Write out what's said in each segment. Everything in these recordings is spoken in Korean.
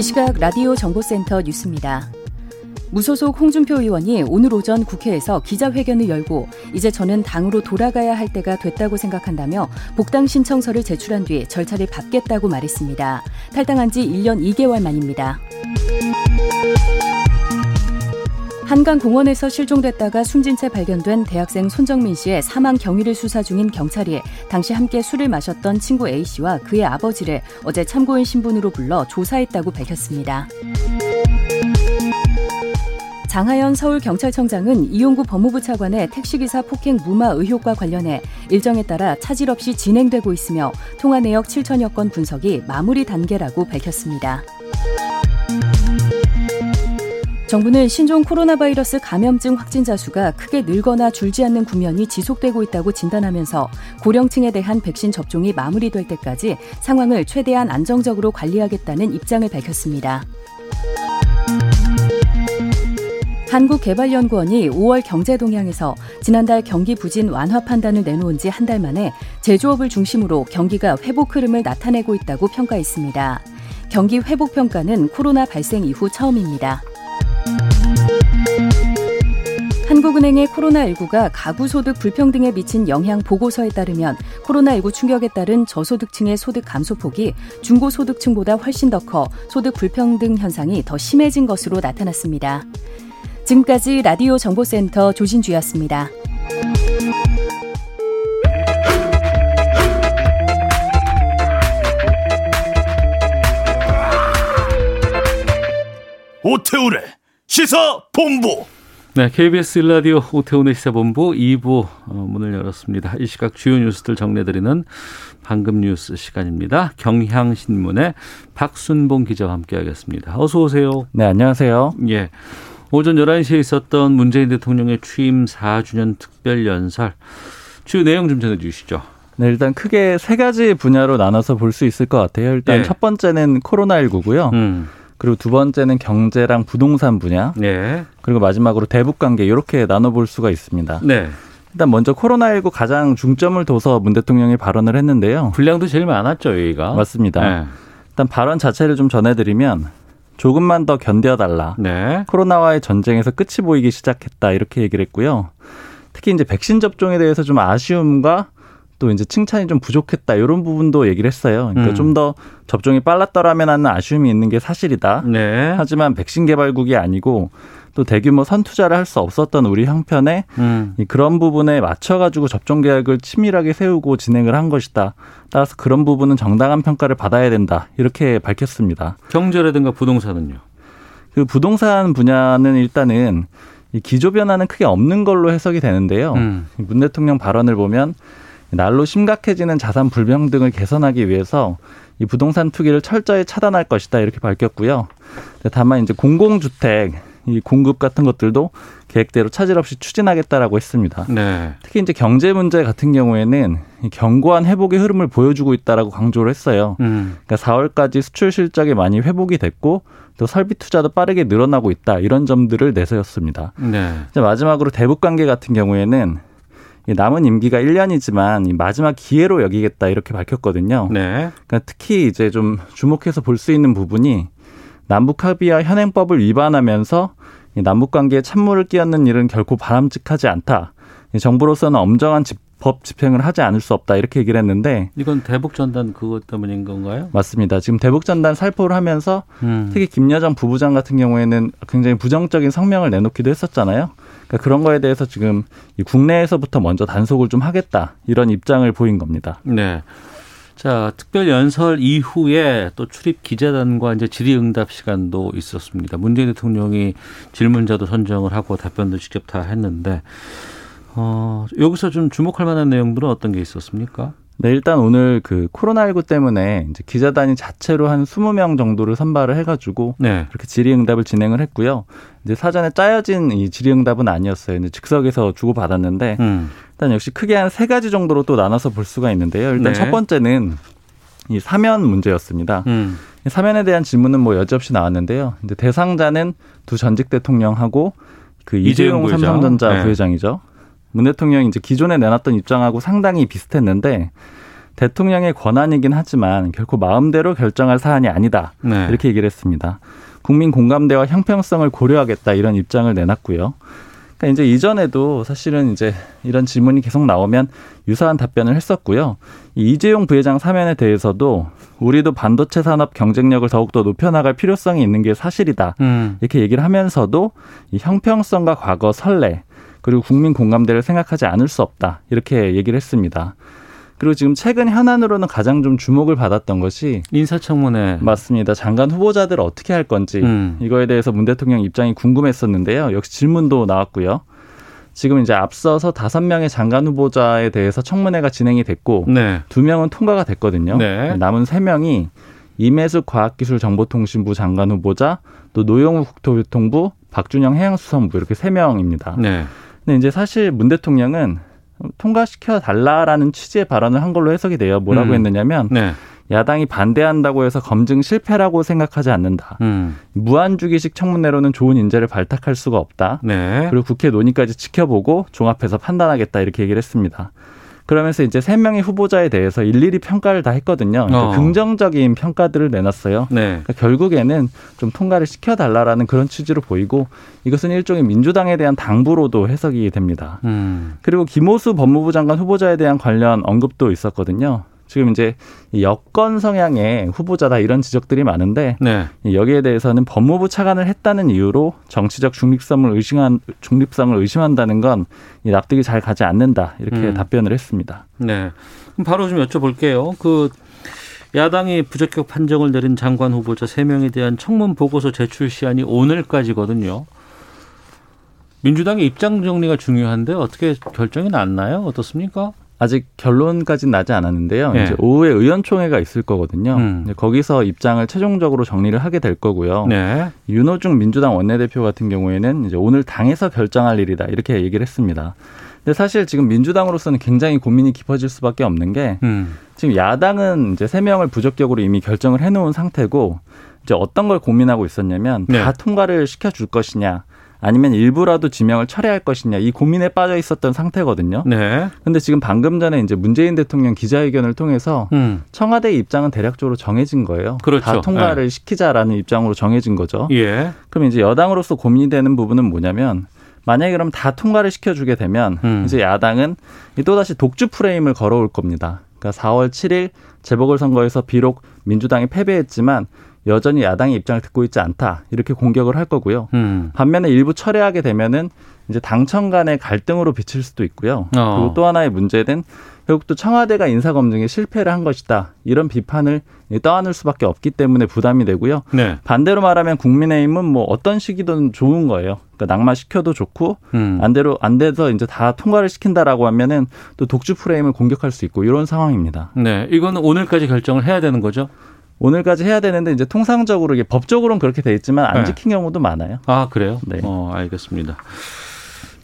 이 시각 라디오 정보센터 뉴스입니다. 무소속 홍준표 의원이 오늘 오전 국회에서 기자회견을 열고 이제 저는 당으로 돌아가야 할 때가 됐다고 생각한다며 복당 신청서를 제출한 뒤 절차를 밟겠다고 말했습니다. 탈당한 지 1년 2개월 만입니다. 한강 공원에서 실종됐다가 숨진 채 발견된 대학생 손정민 씨의 사망 경위를 수사 중인 경찰이 당시 함께 술을 마셨던 친구 A 씨와 그의 아버지를 어제 참고인 신분으로 불러 조사했다고 밝혔습니다. 장하연 서울경찰청장은 이용구 법무부 차관의 택시기사 폭행 무마 의혹과 관련해 일정에 따라 차질 없이 진행되고 있으며 통화 내역 7천여 건 분석이 마무리 단계라고 밝혔습니다. 정부는 신종 코로나 바이러스 감염증 확진자 수가 크게 늘거나 줄지 않는 국면이 지속되고 있다고 진단하면서 고령층에 대한 백신 접종이 마무리될 때까지 상황을 최대한 안정적으로 관리하겠다는 입장을 밝혔습니다. 한국개발연구원이 5월 경제동향에서 지난달 경기 부진 완화 판단을 내놓은 지 한 달 만에 제조업을 중심으로 경기가 회복 흐름을 나타내고 있다고 평가했습니다. 경기 회복 평가는 코로나 발생 이후 처음입니다. 한국은행의 코로나19가 가구소득 불평등에 미친 영향 보고서에 따르면 코로나19 충격에 따른 저소득층의 소득 감소폭이 중고소득층보다 훨씬 더 커 소득 불평등 현상이 더 심해진 것으로 나타났습니다. 지금까지 라디오 정보센터 조진주였습니다. 오태우래 시사 본부. 네, KBS 일라디오 오태훈의 시사본부 2부 어, 문을 열었습니다. 이 시각 주요 뉴스들 정리해드리는 방금 뉴스 시간입니다. 경향신문의 박순봉 기자와 함께하겠습니다. 어서 오세요. 네, 안녕하세요. 예. 오전 11시에 있었던 문재인 대통령의 취임 4주년 특별 연설. 주요 내용 좀 전해 주시죠. 네, 일단 크게 세 가지 분야로 나눠서 볼 수 있을 것 같아요. 일단 네. 첫 번째는 코로나19고요. 음. 그리고 두 번째는 경제랑 부동산 분야. 네. 그리고 마지막으로 대북 관계 이렇게 나눠볼 수가 있습니다. 네. 일단 먼저 코로나19 가장 중점을 둬서 문 대통령이 발언을 했는데요. 분량도 제일 많았죠, 여기가. 맞습니다. 네. 일단 발언 자체를 좀 전해드리면 조금만 더 견뎌달라. 네. 코로나와의 전쟁에서 끝이 보이기 시작했다 이렇게 얘기를 했고요. 특히 이제 백신 접종에 대해서 좀 아쉬움과 또 이제 칭찬이 좀 부족했다 이런 부분도 얘기를 했어요. 그러니까 음. 좀더 접종이 빨랐더라면 하는 아쉬움이 있는 게 사실이다. 네. 하지만 백신 개발국이 아니고 또 대규모 선투자를 할 수 없었던 우리 형편에 음. 이 그런 부분에 맞춰가지고 접종 계획을 치밀하게 세우고 진행을 한 것이다. 따라서 그런 부분은 정당한 평가를 받아야 된다. 이렇게 밝혔습니다. 경제라든가 부동산은요. 그 부동산 분야는 일단은 이 기조 변화는 크게 없는 걸로 해석이 되는데요. 음. 문 대통령 발언을 보면 날로 심각해지는 자산 불평등을 개선하기 위해서 이 부동산 투기를 철저히 차단할 것이다 이렇게 밝혔고요. 다만 이제 공공주택 이 공급 같은 것들도 계획대로 차질 없이 추진하겠다라고 했습니다. 네. 특히 이제 경제 문제 같은 경우에는 이 견고한 회복의 흐름을 보여주고 있다라고 강조를 했어요. 음. 그러니까 4월까지 수출 실적이 많이 회복이 됐고 또 설비 투자도 빠르게 늘어나고 있다 이런 점들을 내세웠습니다. 네. 이제 마지막으로 대북 관계 같은 경우에는 이 남은 임기가 1년이지만 이 마지막 기회로 여기겠다 이렇게 밝혔거든요. 네. 그러니까 특히 이제 좀 주목해서 볼 수 있는 부분이 남북 합의와 현행법을 위반하면서 이 남북 관계에 찬물을 끼얹는 일은 결코 바람직하지 않다. 이 정부로서는 엄정한 집- 법 집행을 하지 않을 수 없다 이렇게 얘기를 했는데 이건 대북 전단 그것 때문인 건가요? 맞습니다. 지금 대북 전단 살포를 하면서 음. 특히 김여정 부부장 같은 경우에는 굉장히 부정적인 성명을 내놓기도 했었잖아요. 그러니까 그런 거에 대해서 지금 이 국내에서부터 먼저 단속을 좀 하겠다 이런 입장을 보인 겁니다. 네. 자, 특별 연설 이후에 또 출입 기자단과 이제 질의응답 시간도 있었습니다. 문재인 대통령이 질문자도 선정을 하고 답변도 직접 다 했는데, 어, 여기서 좀 주목할 만한 내용들은 어떤 게 있었습니까? 네, 일단 오늘 그 코로나19 때문에 이제 기자단이 자체로 한 20명 정도를 선발을 해가지고 네. 그렇게 질의응답을 진행을 했고요. 이제 사전에 짜여진 이 질의응답은 아니었어요. 이제 즉석에서 주고 받았는데 음. 일단 역시 크게 한 세 가지 정도로 또 나눠서 볼 수가 있는데요. 일단 네. 첫 번째는 이 사면 문제였습니다. 음. 이 사면에 대한 질문은 뭐 여지없이 나왔는데요. 이제 대상자는 두 전직 대통령하고 그 이재용 이재용 부회장. 삼성전자 네. 부회장이죠. 문 대통령이 이제 기존에 내놨던 입장하고 상당히 비슷했는데 대통령의 권한이긴 하지만 결코 마음대로 결정할 사안이 아니다. 네. 이렇게 얘기를 했습니다. 국민 공감대와 형평성을 고려하겠다 이런 입장을 내놨고요. 그러니까 이제 이전에도 사실은 이제 이런 질문이 계속 나오면 유사한 답변을 했었고요. 이 이재용 부회장 사면에 대해서도 우리도 반도체 산업 경쟁력을 더욱더 높여나갈 필요성이 있는 게 사실이다. 음. 이렇게 얘기를 하면서도 이 형평성과 과거 선례 그리고 국민 공감대를 생각하지 않을 수 없다. 이렇게 얘기를 했습니다. 그리고 지금 최근 현안으로는 가장 좀 주목을 받았던 것이 인사청문회. 맞습니다. 장관 후보자들 어떻게 할 건지 음. 이거에 대해서 문 대통령 입장이 궁금했었는데요. 역시 질문도 나왔고요. 지금 이제 앞서서 다섯 명의 장관 후보자에 대해서 청문회가 진행이 됐고 네. 두 명은 통과가 됐거든요. 네. 남은 세 명이 임혜숙 과학기술정보통신부 장관 후보자, 또 노영우 국토교통부, 박준영 해양수산부 이렇게 세 명입니다. 네. 근데 이제 사실 문 대통령은 통과시켜 달라라는 취지의 발언을 한 걸로 해석이 돼요. 뭐라고 음. 했느냐면 네. 야당이 반대한다고 해서 검증 실패라고 생각하지 않는다. 음. 무한주기식 청문회로는 좋은 인재를 발탁할 수가 없다. 네. 그리고 국회 논의까지 지켜보고 종합해서 판단하겠다 이렇게 얘기를 했습니다. 그러면서 이제 세 명의 후보자에 대해서 일일이 평가를 다 했거든요. 그러니까 어. 긍정적인 평가들을 내놨어요. 네. 그러니까 결국에는 좀 통과를 시켜달라라는 그런 취지로 보이고 이것은 일종의 민주당에 대한 당부로도 해석이 됩니다. 음. 그리고 김호수 법무부 장관 후보자에 대한 관련 언급도 있었거든요. 지금 이제 이 여권 성향의 후보자다 이런 지적들이 많은데 네. 이 여기에 대해서는 법무부 차관을 했다는 이유로 정치적 중립성을 의심한 중립성을 의심한다는 건이 납득이 잘 가지 않는다 이렇게 음. 답변을 했습니다. 네. 그럼 바로 좀 여쭤볼게요. 그 야당이 부적격 판정을 내린 장관 후보자 세명에 대한 청문 보고서 제출 시한이 오늘까지거든요. 민주당의 입장 정리가 중요한데 어떻게 결정이 났나요? 어떻습니까? 아직 결론까지는 나지 않았는데요. 네. 이제 오후에 의원총회가 있을 거거든요. 음. 거기서 입장을 최종적으로 정리를 하게 될 거고요. 네. 윤호중 민주당 원내대표 같은 경우에는 이제 오늘 당에서 결정할 일이다 이렇게 얘기를 했습니다. 근데 사실 지금 민주당으로서는 굉장히 고민이 깊어질 수밖에 없는 게 음. 지금 야당은 이제 세 명을 부적격으로 이미 결정을 해놓은 상태고 이제 어떤 걸 고민하고 있었냐면 네. 다 통과를 시켜줄 것이냐 아니면 일부라도 지명을 철회할 것이냐 이 고민에 빠져 있었던 상태거든요. 네. 근데 지금 방금 전에 이제 문재인 대통령 기자회견을 통해서 음. 청와대의 입장은 대략적으로 정해진 거예요. 그렇죠. 다 통과를 시키자라는 입장으로 정해진 거죠. 예. 그럼 이제 여당으로서 고민이 되는 부분은 뭐냐면 만약에 그럼 다 통과를 시켜주게 되면 음. 이제 야당은 또다시 독주 프레임을 걸어올 겁니다. 그러니까 4월 7일 재보궐선거에서 비록 민주당이 패배했지만 여전히 야당의 입장을 듣고 있지 않다 이렇게 공격을 할 거고요. 음. 반면에 일부 철회하게 되면은 이제 당청 간의 갈등으로 비칠 수도 있고요. 어. 그리고 또 하나의 문제는 결국 또 청와대가 인사 검증에 실패를 한 것이다 이런 비판을 떠안을 수밖에 없기 때문에 부담이 되고요. 네. 반대로 말하면 국민의힘은 뭐 어떤 시기든 좋은 거예요. 그러니까 낙마 시켜도 좋고 음. 안대로 안 돼서 이제 다 통과를 시킨다라고 하면은 또 독주 프레임을 공격할 수 있고 이런 상황입니다. 네. 이거는 오늘까지 결정을 해야 되는 거죠? 오늘까지 해야 되는데 이제 통상적으로 이게 법적으로는 그렇게 돼 있지만 안 네. 지킨 경우도 많아요. 아, 그래요? 네. 어, 알겠습니다.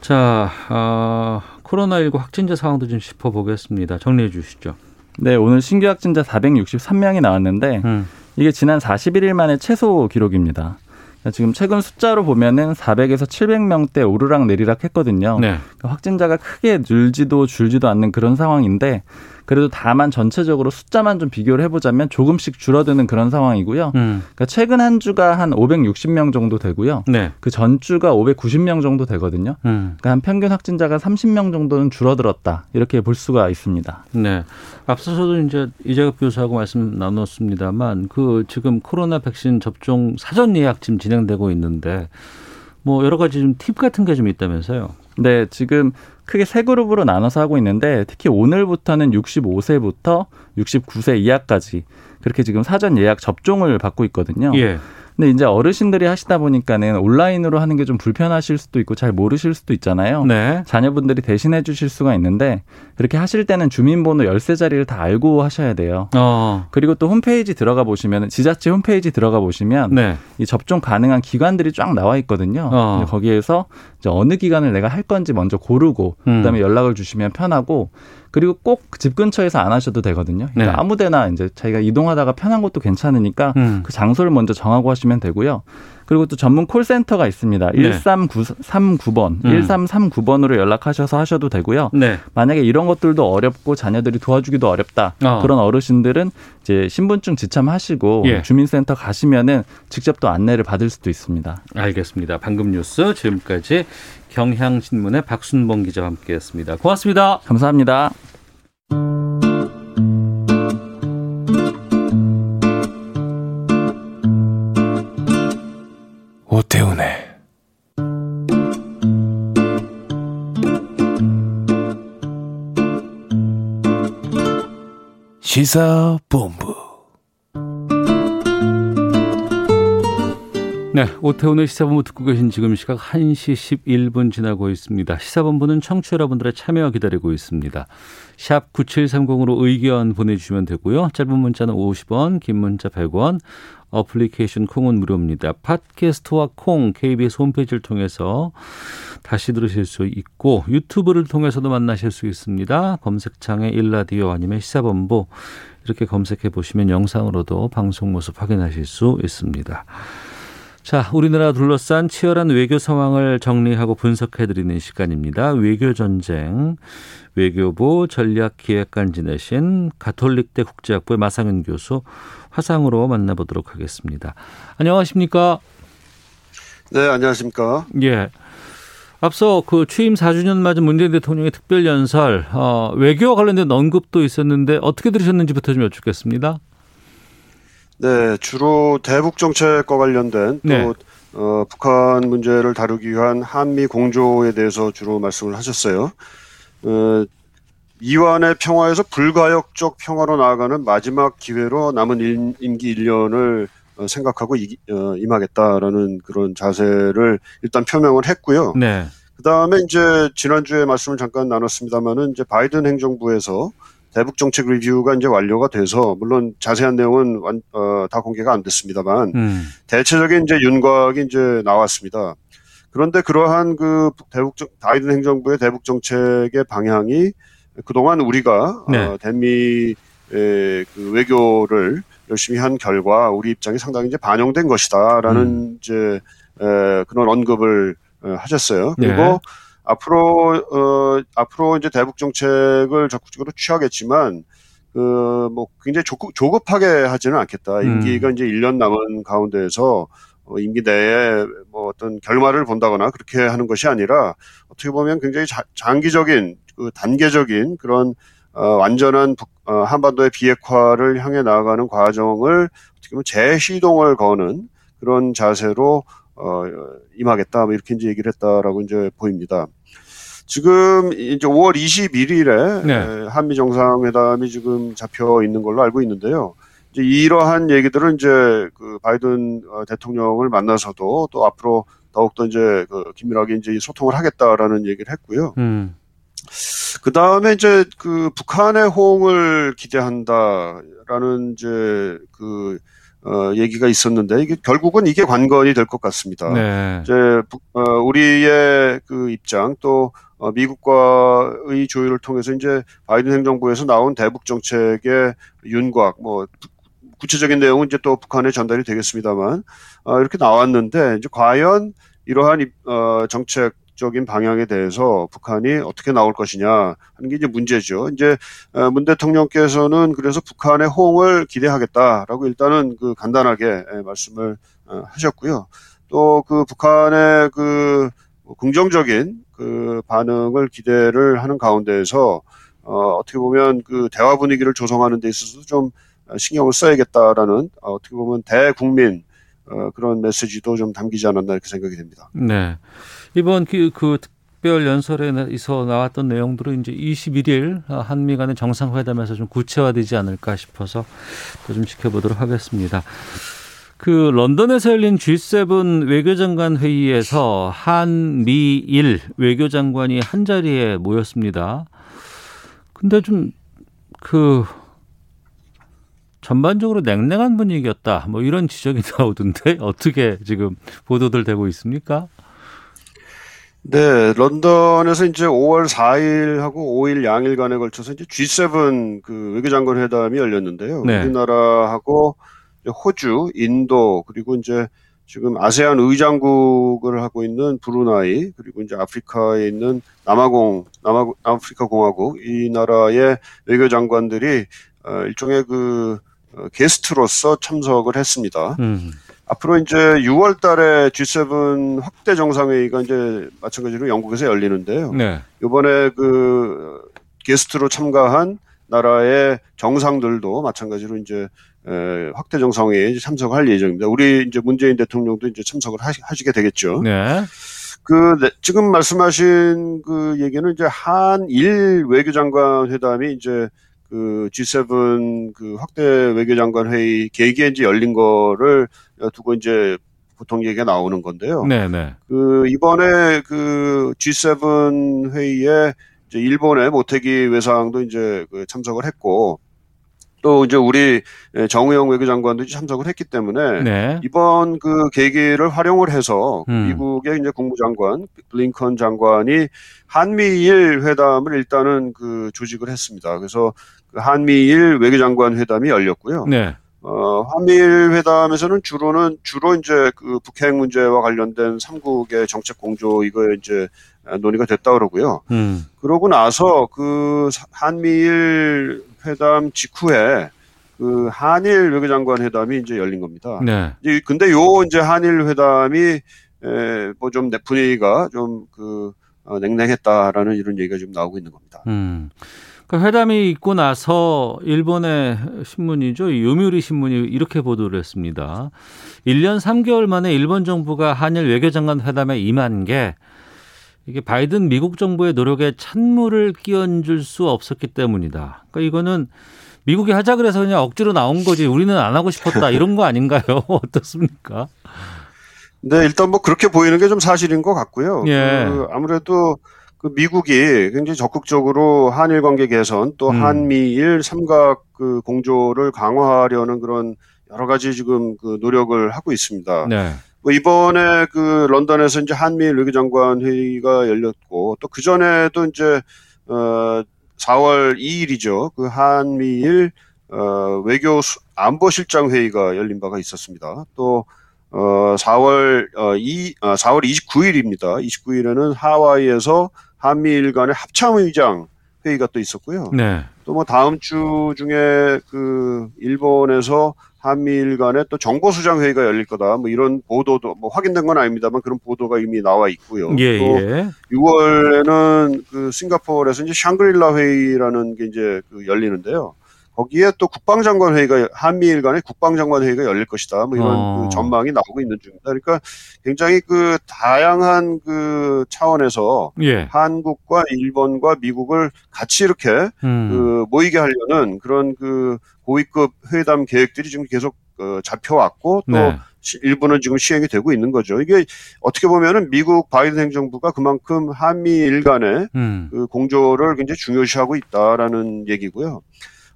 자, 어, 코로나19 확진자 상황도 좀 짚어보겠습니다. 정리해 주시죠. 네, 오늘 신규 확진자 463명이 나왔는데 음. 이게 지난 41일 만에 최소 기록입니다. 그러니까 지금 최근 숫자로 보면은 400에서 700명대 오르락 내리락 했거든요. 네. 그러니까 확진자가 크게 늘지도 줄지도 않는 그런 상황인데 그래도 다만 전체적으로 숫자만 좀 비교를 해보자면 조금씩 줄어드는 그런 상황이고요. 음. 그러니까 최근 한 주가 한 560명 정도 되고요. 네. 그 전주가 590명 정도 되거든요. 음. 그러니까 한 평균 확진자가 30명 정도는 줄어들었다. 이렇게 볼 수가 있습니다. 네. 앞서서도 이제 이재갑 교수하고 말씀 나눴습니다만 그 지금 코로나 백신 접종 사전 예약 지금 진행되고 있는데 뭐 여러 가지 좀 팁 같은 게 좀 있다면서요. 네, 지금 크게 세 그룹으로 나눠서 하고 있는데 특히 오늘부터는 65세부터 69세 이하까지 그렇게 지금 사전 예약 접종을 받고 있거든요. 예. 근데 이제 어르신들이 하시다 보니까는 온라인으로 하는 게 좀 불편하실 수도 있고 잘 모르실 수도 있잖아요. 네. 자녀분들이 대신해 주실 수가 있는데 그렇게 하실 때는 주민번호 열쇠 자리를 다 알고 하셔야 돼요. 어. 그리고 또 홈페이지 들어가 보시면 지자체 홈페이지 들어가 보시면 네. 이 접종 가능한 기관들이 쫙 나와 있거든요. 어. 거기에서 이제 어느 기관을 내가 할 건지 먼저 고르고 음. 그다음에 연락을 주시면 편하고 그리고 꼭 집 근처에서 안 하셔도 되거든요. 그러니까 네. 아무데나 이제 자기가 이동하다가 편한 곳도 괜찮으니까 음. 그 장소를 먼저 정하고 하시면 되고요. 그리고 또 전문 콜센터가 있습니다. 네. 1339번, 음. 1339번으로 연락하셔서 하셔도 되고요. 네. 만약에 이런 것들도 어렵고 자녀들이 도와주기도 어렵다. 어. 그런 어르신들은 이제 신분증 지참하시고 예. 주민센터 가시면은 직접 또 안내를 받을 수도 있습니다. 알겠습니다. 방금 뉴스 지금까지 경향신문의 박순봉 기자와 함께했습니다. 고맙습니다. 감사합니다. 오태훈의 시사본부 네, 오태훈의 시사본부 듣고 계신 지금 시각 1시 11분 지나고 있습니다. 시사본부는 청취 자 여러분들의 참여 기다리고 있습니다. 샵 9730으로 의견 보내주시면 되고요. 짧은 문자는 50원, 긴 문자 100원, 어플리케이션 콩은 무료입니다. 팟캐스트와 콩, KBS 홈페이지를 통해서 다시 들으실 수 있고 유튜브를 통해서도 만나실 수 있습니다. 검색창에 일라디오 아니면 시사본부 이렇게 검색해 보시면 영상으로도 방송 모습 확인하실 수 있습니다. 자, 우리나라 둘러싼 치열한 외교 상황을 정리하고 분석해 드리는 시간입니다. 외교 전쟁. 외교부 전략기획관 지내신 가톨릭대 국제학부의 마상현 교수 화상으로 만나보도록 하겠습니다. 안녕하십니까? 네, 안녕하십니까. 예. 앞서 그 취임 4주년 맞은 문재인 대통령의 특별 연설, 어, 외교와 관련된 언급도 있었는데 어떻게 들으셨는지부터 좀 여쭙겠습니다. 네, 주로 대북 정책과 관련된 또 네. 어, 북한 문제를 다루기 위한 한미 공조에 대해서 주로 말씀을 하셨어요. 어, 이완의 평화에서 불가역적 평화로 나아가는 마지막 기회로 남은 임- 임기 1년을 생각하고 이- 어, 임하겠다라는 그런 자세를 일단 표명을 했고요. 네. 그 다음에 이제 지난주에 말씀을 잠깐 나눴습니다만은 이제 바이든 행정부에서 대북 정책 리뷰가 이제 완료가 돼서 물론 자세한 내용은 완, 어, 다 공개가 안 됐습니다만 음. 대체적인 이제 윤곽이 이제 나왔습니다. 그런데 그러한 그 대북 정- 바이든 행정부의 대북 정책의 방향이 그동안 우리가 네. 어, 대미의 그 외교를 열심히 한 결과 우리 입장이 상당히 이제 반영된 것이다라는 음. 이제 에, 그런 언급을 어, 하셨어요. 그리고 네. 앞으로 어 앞으로 이제 대북 정책을 적극적으로 취하겠지만 그뭐 굉장히 조급, 조급하게 하지는 않겠다. 음. 임기가 이제 1년 남은 가운데에서 어, 임기 내에 뭐 어떤 결말을 본다거나 그렇게 하는 것이 아니라 어떻게 보면 굉장히 자- 장기적인 그 단계적인 그런 어, 완전한 북- 어, 한반도의 비핵화를 향해 나아가는 과정을 어떻게 보면 재시동을 거는 그런 자세로 어, 임하겠다 뭐 이렇게 이제 얘기를 했다라고 이제 보입니다. 지금 이제 5월 21일에 네. 한미 정상회담이 지금 잡혀 있는 걸로 알고 있는데요. 이제 이러한 얘기들은 이제 그 바이든 어, 대통령을 만나서도 또 앞으로 더욱더 이제 그 긴밀하게 이제 소통을 하겠다라는 얘기를 했고요. 음. 그 다음에 이제 그 북한의 호응을 기대한다라는 이제 그 어, 얘기가 있었는데 이게 결국은 이게 관건이 될 것 같습니다. 네. 이제 북- 어, 우리의 그 입장 또 어, 미국과의 조율을 통해서 이제 바이든 행정부에서 나온 대북 정책의 윤곽 뭐 구- 구체적인 내용은 이제 또 북한에 전달이 되겠습니다만 어, 이렇게 나왔는데 이제 과연 이러한 입- 어, 정책 적인 방향에 대해서 북한이 어떻게 나올 것이냐 하는 게 이제 문제죠. 이제 어, 문 대통령께서는 그래서 북한의 호응을 기대하겠다라고 일단은 그 간단하게 예, 말씀을 어, 하셨고요. 또 그 북한의 그 긍정적인 그 반응을 기대를 하는 가운데에서 어, 어떻게 보면 그 대화 분위기를 조성하는 데 있어서 좀 신경을 써야겠다라는 어, 어떻게 보면 대국민 어, 그런 메시지도 좀 담기지 않았나 이렇게 생각이 됩니다. 네. 이번 그, 그 특별 연설에서 나왔던 내용들은 이제 21일 한미 간의 정상회담에서 좀 구체화되지 않을까 싶어서 또 좀 지켜보도록 하겠습니다. 그 런던에서 열린 G7 외교장관 회의에서 한미일 외교장관이 한 자리에 모였습니다. 근데 좀그 전반적으로 냉랭한 분위기였다. 뭐 이런 지적이 나오던데 어떻게 지금 보도들 되고 있습니까? 네, 런던에서 이제 5월 4일하고 5일 양일간에 걸쳐서 이제 G7 그 외교장관 회담이 열렸는데요. 네. 우리나라하고 호주, 인도 그리고 이제 지금 아세안 의장국을 하고 있는 브루나이 그리고 이제 아프리카에 있는 남아공 남아 아프리카 공화국 이 나라의 외교 장관들이 어, 일종의 그 어, 게스트로서 참석을 했습니다. 음. 앞으로 이제 6월 달에 G7 확대 정상회의가 이제 마찬가지로 영국에서 열리는데요. 네. 이번에 그 게스트로 참가한 나라의 정상들도 마찬가지로 이제 에, 확대 정상회의에 참석할 예정입니다. 우리 이제 문재인 대통령도 이제 참석을 하시, 하시게 되겠죠. 네. 그 네, 지금 말씀하신 그 얘기는 이제 한일 외교장관 회담이 이제 그 G7 그 확대 외교장관 회의 계기에 이제 열린 거를 두고 이제 보통 얘기가 나오는 건데요. 네, 네. 그 이번에 그 G7 회의에 이제 일본의 모태기 외상도 이제 그 참석을 했고 또 이제 우리 정우영 외교장관도 이제 참석을 했기 때문에 네. 이번 그 계기를 활용을 해서 그 음. 미국의 이제 국무장관 블링컨 장관이 한미일 회담을 일단은 그 조직을 했습니다. 그래서 그 한미일 외교장관 회담이 열렸고요. 네. 어, 한미일 회담에서는 주로는 주로 이제 그 북핵 문제와 관련된 삼국의 정책 공조 이거 이제 논의가 됐다 그러고요. 음. 그러고 나서 그 사- 한미일 회담 직후에 그 한일 외교장관 회담이 이제 열린 겁니다. 네. 이제 근데 요 이제 한일 회담이 뭐좀 분위기가 좀그 어, 냉랭했다라는 이런 얘기가 좀 나오고 있는 겁니다. 음. 그 회담이 있고 나서 일본의 신문이죠. 이 요미우리 신문이 이렇게 보도를 했습니다. 1년 3개월 만에 일본 정부가 한일 외교장관 회담에 임한 게 이게 바이든 미국 정부의 노력에 찬물을 끼얹을 수 없었기 때문이다. 그러니까 이거는 미국이 하자 그래서 그냥 억지로 나온 거지 우리는 안 하고 싶었다 이런 거 아닌가요? 어떻습니까? 네, 일단 뭐 그렇게 보이는 게 좀 사실인 것 같고요. 예. 그 아무래도 그 미국이 굉장히 적극적으로 한일 관계 개선 또 음. 한미일 삼각 그 공조를 강화하려는 그런 여러 가지 지금 그 노력을 하고 있습니다. 네. 뭐 이번에 그 런던에서 이제 한미일 외교장관 회의가 열렸고 또 그 전에도 이제 어 4월 2일이죠. 그 한미일 어 외교 수- 안보실장 회의가 열린 바가 있었습니다. 또 어, 4월, 어, 2, 아, 4월 29일입니다. 29일에는 하와이에서 한미일 간의 합참의장 회의가 또 있었고요. 네. 또 뭐 다음 주 중에 그 일본에서 한미일 간의 또 정보수장 회의가 열릴 거다. 뭐 이런 보도도 뭐 확인된 건 아닙니다만 그런 보도가 이미 나와 있고요. 예, 또 예. 6월에는 그 싱가포르에서 이제 샹그릴라 회의라는 게 이제 그 열리는데요. 거기에 또 국방장관 회의가 한미일 간의 국방장관 회의가 열릴 것이다. 뭐 이런 어. 그 전망이 나오고 있는 중입니다. 그러니까 굉장히 그 다양한 그 차원에서 예. 한국과 일본과 미국을 같이 이렇게 음. 그 모이게 하려는 그런 그 고위급 회담 계획들이 지금 계속 어, 잡혀왔고 또 네. 시- 일부는 지금 시행이 되고 있는 거죠. 이게 어떻게 보면은 미국 바이든 행정부가 그만큼 한미일 간의 음. 그 공조를 굉장히 중요시하고 있다라는 얘기고요.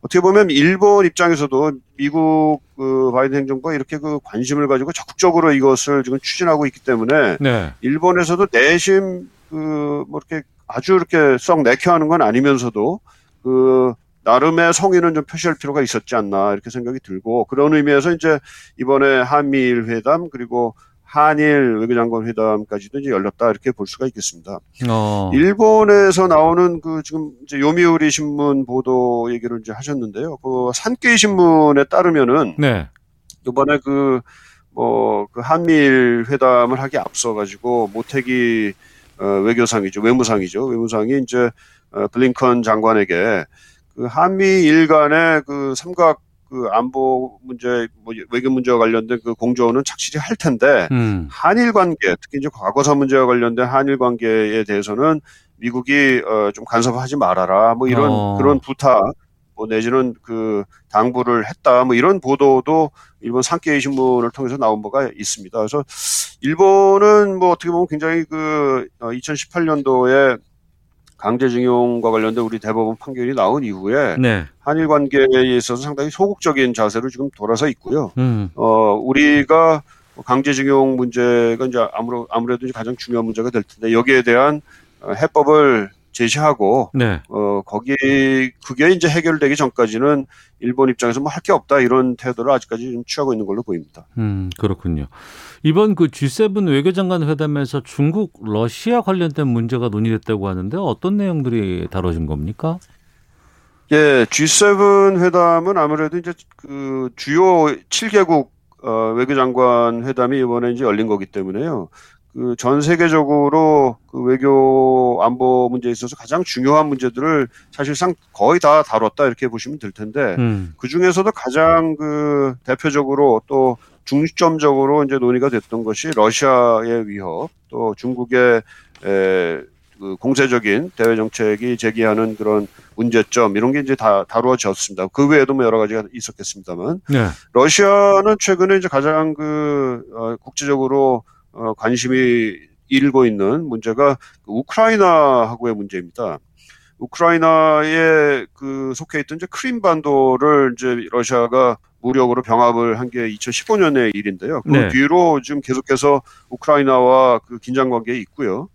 어떻게 보면 일본 입장에서도 미국 그 바이든 행정부가 이렇게 그 관심을 가지고 적극적으로 이것을 지금 추진하고 있기 때문에 네. 일본에서도 내심 그 뭐 이렇게 아주 이렇게 썩 내켜하는 건 아니면서도 그 나름의 성의는 좀 표시할 필요가 있었지 않나 이렇게 생각이 들고 그런 의미에서 이제 이번에 한미일 회담 그리고 한일 외교장관 회담까지도 이제 열렸다 이렇게 볼 수가 있겠습니다. 어. 일본에서 나오는 그 지금 이제 요미우리 신문 보도 얘기를 이제 하셨는데요. 그 산케이 신문에 따르면은 네. 이번에 그, 뭐, 그 한미일 회담을 하기 앞서 가지고 모태기 어, 외교상이죠. 외무상이죠. 외무상이 이제 어, 블링컨 장관에게 그 한미일 간의 그 삼각 그 안보 문제, 뭐 외교 문제와 관련된 그 공조는 착실히 할 텐데 음. 한일 관계, 특히 이제 과거사 문제와 관련된 한일 관계에 대해서는 미국이 어, 좀 간섭하지 말아라. 뭐 이런 어. 그런 부탁 뭐 내지는 그 당부를 했다 뭐 이런 보도도 일본 산케이 신문을 통해서 나온 바가 있습니다. 그래서 일본은 뭐 어떻게 보면 굉장히 그 2018년도에 강제징용과 관련된 우리 대법원 판결이 나온 이후에 네. 한일 관계에 있어서 상당히 소극적인 자세로 지금 돌아서 있고요. 음. 어, 우리가 강제징용 문제가 이제 아무래도 이제 가장 중요한 문제가 될 텐데 여기에 대한 어, 해법을 제시하고 네. 어 거기 그게 이제 해결되기 전까지는 일본 입장에서 뭐 할 게 없다 이런 태도를 아직까지 좀 취하고 있는 걸로 보입니다. 음, 그렇군요. 이번 그 G7 외교장관 회담에서 중국, 러시아 관련된 문제가 논의됐다고 하는데 어떤 내용들이 다뤄진 겁니까? 예, G7 회담은 아무래도 이제 그 주요 7개국 어, 외교장관 회담이 이번에 이제 열린 거기 때문에요. 그 전 세계적으로 그 외교 안보 문제에 있어서 가장 중요한 문제들을 사실상 거의 다 다뤘다 이렇게 보시면 될 텐데 음. 그 중에서도 가장 그 대표적으로 또 중점적으로 이제 논의가 됐던 것이 러시아의 위협 또 중국의 에, 그 공세적인 대외 정책이 제기하는 그런 문제점 이런 게 이제 다 다루어졌습니다. 그 외에도 뭐 여러 가지가 있었겠습니다만 네. 러시아는 최근에 이제 가장 그 어, 국제적으로 어, 관심이 일고 있는 문제가 그 우크라이나하고의 문제입니다. 우크라이나에 그 속해 있던 이제 크림 반도를 이제 러시아가 무력으로 병합을 한 게 2015년의 일인데요. 그 네. 뒤로 지금 계속해서 우크라이나와 그 긴장 관계에 있고요.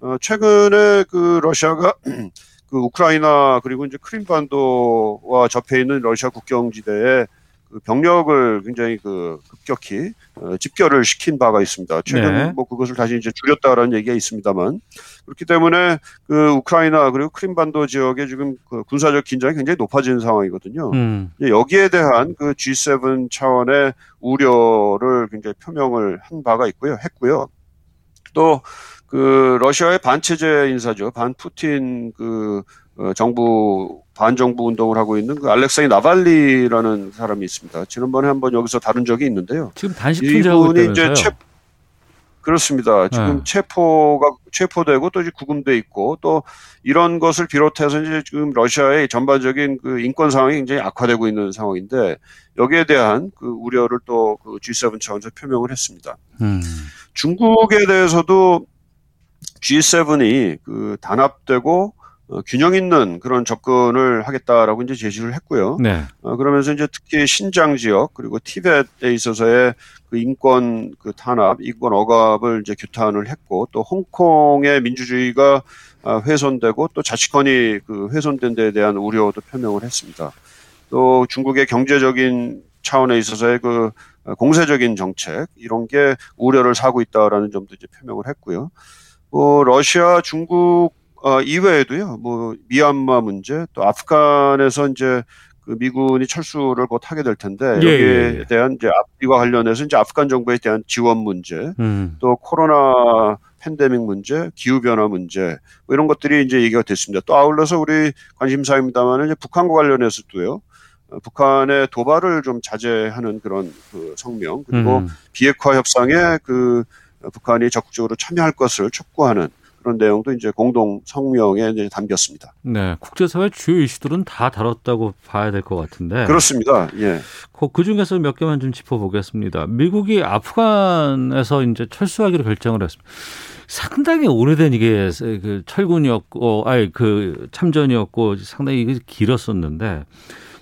어, 최근에 그 러시아가 그 우크라이나 그리고 이제 크림반도와 접해 있는 러시아 국경지대에 그 병력을 굉장히 그 급격히 어, 집결을 시킨 바가 있습니다. 최근 네. 뭐 그것을 다시 이제 줄였다라는 얘기가 있습니다만 그렇기 때문에 그 우크라이나 그리고 크림반도 지역에 지금 그 군사적 긴장이 굉장히 높아진 상황이거든요. 음. 여기에 대한 그 G7 차원의 우려를 굉장히 표명을 한 바가 있고요. 했고요. 또그 러시아의 반체제 인사죠. 반 푸틴 그 어, 정부 반정부 운동을 하고 있는 그 알렉사이 나발리라는 사람이 있습니다. 지난번에 한번 여기서 다룬 적이 있는데요. 지금 단식 이분이 이제? 체 그렇습니다. 지금 네. 체포가 체포되고 또 이제 구금돼 있고 또 이런 것을 비롯해서 이제 지금 러시아의 전반적인 그 인권 상황이 굉장히 악화되고 있는 상황인데 여기에 대한 그 우려를 또 그 G7 차원에서 표명을 했습니다. 음. 중국에 대해서도 G7이 그 단합되고 어, 균형 있는 그런 접근을 하겠다라고 이제 제시를 했고요. 네. 어, 그러면서 이제 특히 신장 지역 그리고 티벳에 있어서의 그 인권 그 탄압, 인권 억압을 이제 규탄을 했고 또 홍콩의 민주주의가 아, 훼손되고 또 자치권이 그 훼손된 데에 대한 우려도 표명을 했습니다. 또 중국의 경제적인 차원에 있어서의 그 어, 공세적인 정책 이런 게 우려를 사고 있다라는 점도 이제 표명을 했고요. 뭐 러시아, 중국 어, 이외에도요, 뭐 미얀마 문제, 또 아프간에서 이제 그 미군이 철수를 곧 하게 될 텐데 예, 여기에 예, 예. 대한 이제 앞뒤와 관련해서 이제 아프간 정부에 대한 지원 문제, 음. 또 코로나 팬데믹 문제, 기후 변화 문제 뭐 이런 것들이 이제 얘기가 됐습니다. 또 아울러서 우리 관심사입니다만 이제 북한과 관련해서도요. 어, 북한의 도발을 좀 자제하는 그런 그 성명 그리고 음. 비핵화 협상에 그 북한이 적극적으로 참여할 것을 촉구하는 그런 내용도 이제 공동 성명에 이제 담겼습니다. 네. 국제사회 주요 이슈들은 다 다뤘다고 봐야 될 것 같은데. 그렇습니다. 예. 그, 그 중에서 몇 개만 좀 짚어보겠습니다. 미국이 아프간에서 이제 철수하기로 결정을 했습니다. 상당히 오래된 이게 그 철군이었고, 아니 그 참전이었고 상당히 이게 길었었는데,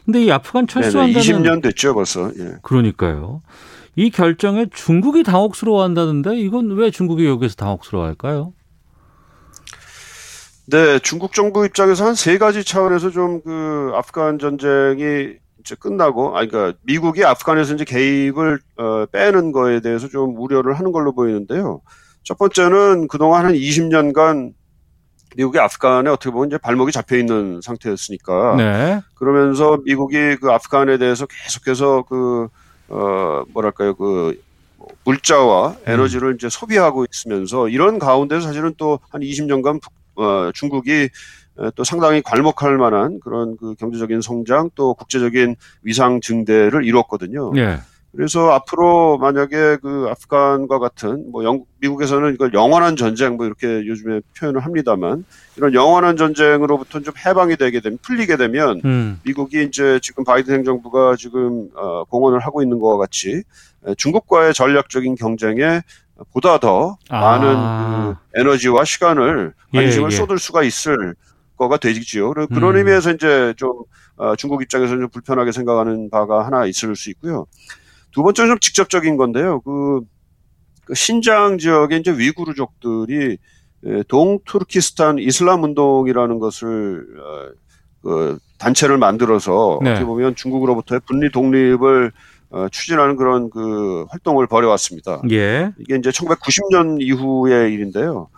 근데 이 아프간 네네. 철수한다는 20년 됐죠, 벌써. 예. 그러니까요. 이 결정에 중국이 당혹스러워한다는데 이건 왜 중국이 여기서 당혹스러워할까요? 네, 중국 정부 입장에서 한 세 가지 차원에서 좀 그 아프간 전쟁이 이제 끝나고, 아니, 그러니까 미국이 아프간에서 이제 개입을 어, 빼는 거에 대해서 좀 우려를 하는 걸로 보이는데요. 첫 번째는 그동안 한 20년간 미국이 아프간에 어떻게 보면 이제 발목이 잡혀 있는 상태였으니까. 네. 그러면서 미국이 그 아프간에 대해서 계속해서 그, 어, 뭐랄까요, 그, 물자와 에너지를 이제 소비하고 있으면서 이런 가운데서 사실은 또 한 20년간 어, 중국이 에, 또 상당히 괄목할 만한 그런 그 경제적인 성장 또 국제적인 위상 증대를 이뤘거든요. 예. 그래서 앞으로 만약에 그 아프간과 같은 뭐 영국 미국에서는 이걸 영원한 전쟁 뭐 이렇게 요즘에 표현을 합니다만 이런 영원한 전쟁으로부터 좀 해방이 되게 되면 풀리게 되면 음. 미국이 이제 지금 바이든 행정부가 지금 어, 공언을 하고 있는 것과 같이 에, 중국과의 전략적인 경쟁에 보다 더 아. 많은 그 에너지와 시간을 예, 관심을 예. 쏟을 수가 있을 거가 되지요. 그래- 그런 음. 의미에서 이제 좀 어, 중국 입장에서는 좀 불편하게 생각하는 바가 하나 있을 수 있고요. 두 번째는 좀 직접적인 건데요. 그, 그 신장 지역의 이제 위구르족들이 에, 동투르키스탄 이슬람 운동이라는 것을 어, 그 단체를 만들어서 네. 어떻게 보면 중국으로부터의 분리 독립을 어, 추진하는 그런 그 활동을 벌여왔습니다. 예. 이게 이제 1990년 이후의 일인데요.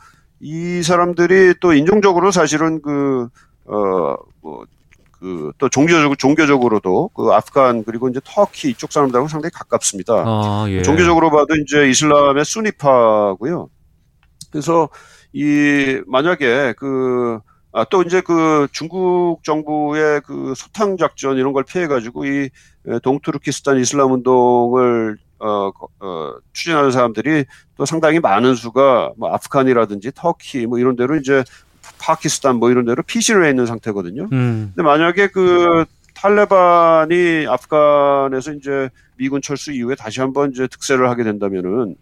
이 사람들이 또 인종적으로 사실은 그, 어, 뭐, 그, 또 종교적, 종교적으로도 그 아프간 그리고 이제 터키 이쪽 사람들하고 상당히 가깝습니다. 아, 예. 종교적으로 봐도 이제 이슬람의 수니파고요. 그래서 이 만약에 그 아, 또 이제 그 중국 정부의 그 소탕 작전 이런 걸 피해 가지고 이 에, 동투르키스탄 이슬람 운동을 어, 거- 어, 추진하는 사람들이 또 상당히 많은 수가 뭐 아프간이라든지 터키 뭐 이런 데로 이제 파키스탄 뭐 이런 데로 피신을 해 있는 상태거든요. 음. 근데 만약에 그 탈레반이 아프간에서 이제 미군 철수 이후에 다시 한번 이제 득세를 하게 된다면은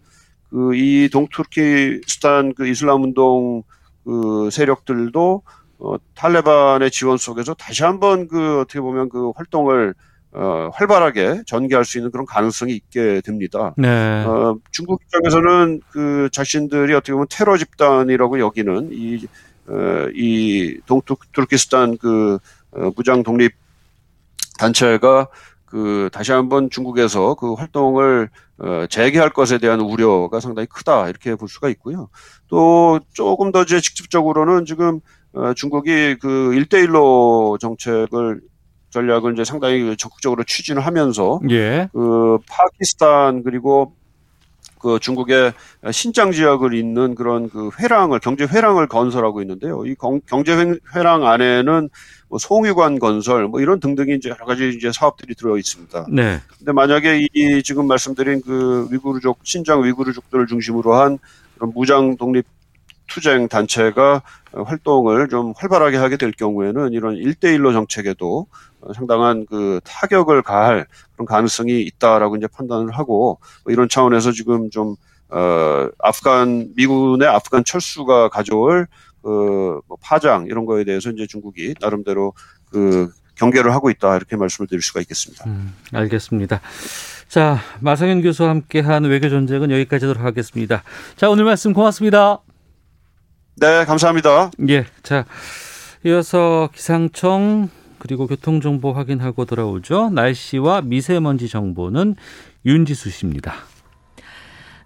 그 이 동투르키스탄 그 이슬람 운동 그 세력들도 어 탈레반의 지원 속에서 다시 한번 그 어떻게 보면 그 활동을 어 활발하게 전개할 수 있는 그런 가능성이 있게 됩니다. 네. 어, 중국 입장에서는 그 자신들이 어떻게 보면 테러 집단이라고 여기는 이, 어, 이 동투르키스탄 그 어, 무장 독립 단체가 그 다시 한번 중국에서 그 활동을 어, 재개할 것에 대한 우려가 상당히 크다 이렇게 볼 수가 있고요. 또 조금 더 이제 직접적으로는 지금 어, 중국이 그 1대1로 정책을 전략을 이제 상당히 적극적으로 추진을 하면서 예. 그 파키스탄 그리고 그 중국의 신장 지역을 잇는 그런 그 회랑을 경제 회랑을 건설하고 있는데요. 이 경- 경제 회- 회랑 안에는 뭐 송유관 건설 뭐 이런 등등이 이제 여러 가지 이제 사업들이 들어 있습니다. 네. 근데 만약에 이, 이 지금 말씀드린 그 위구르족 신장 위구르족들을 중심으로 한 그런 무장 독립 투쟁 단체가 어, 활동을 좀 활발하게 하게 될 경우에는 이런 일대일로 정책에도 어, 상당한 그 타격을 가할 그런 가능성이 있다라고 이제 판단을 하고 뭐 이런 차원에서 지금 좀 어, 아프간 미군의 아프간 철수가 가져올 그뭐 파장 이런 거에 대해서 이제 중국이 나름대로 그 경계를 하고 있다 이렇게 말씀을 드릴 수가 있겠습니다. 음, 알겠습니다. 자, 마성현 교수와 함께한 외교 전쟁은 여기까지 하도록 하겠습니다. 자, 오늘 말씀 고맙습니다. 네, 감사합니다. 예. 자, 이어서 기상청 그리고 교통 정보 확인하고 돌아오죠. 날씨와 미세먼지 정보는 윤지수 씨입니다.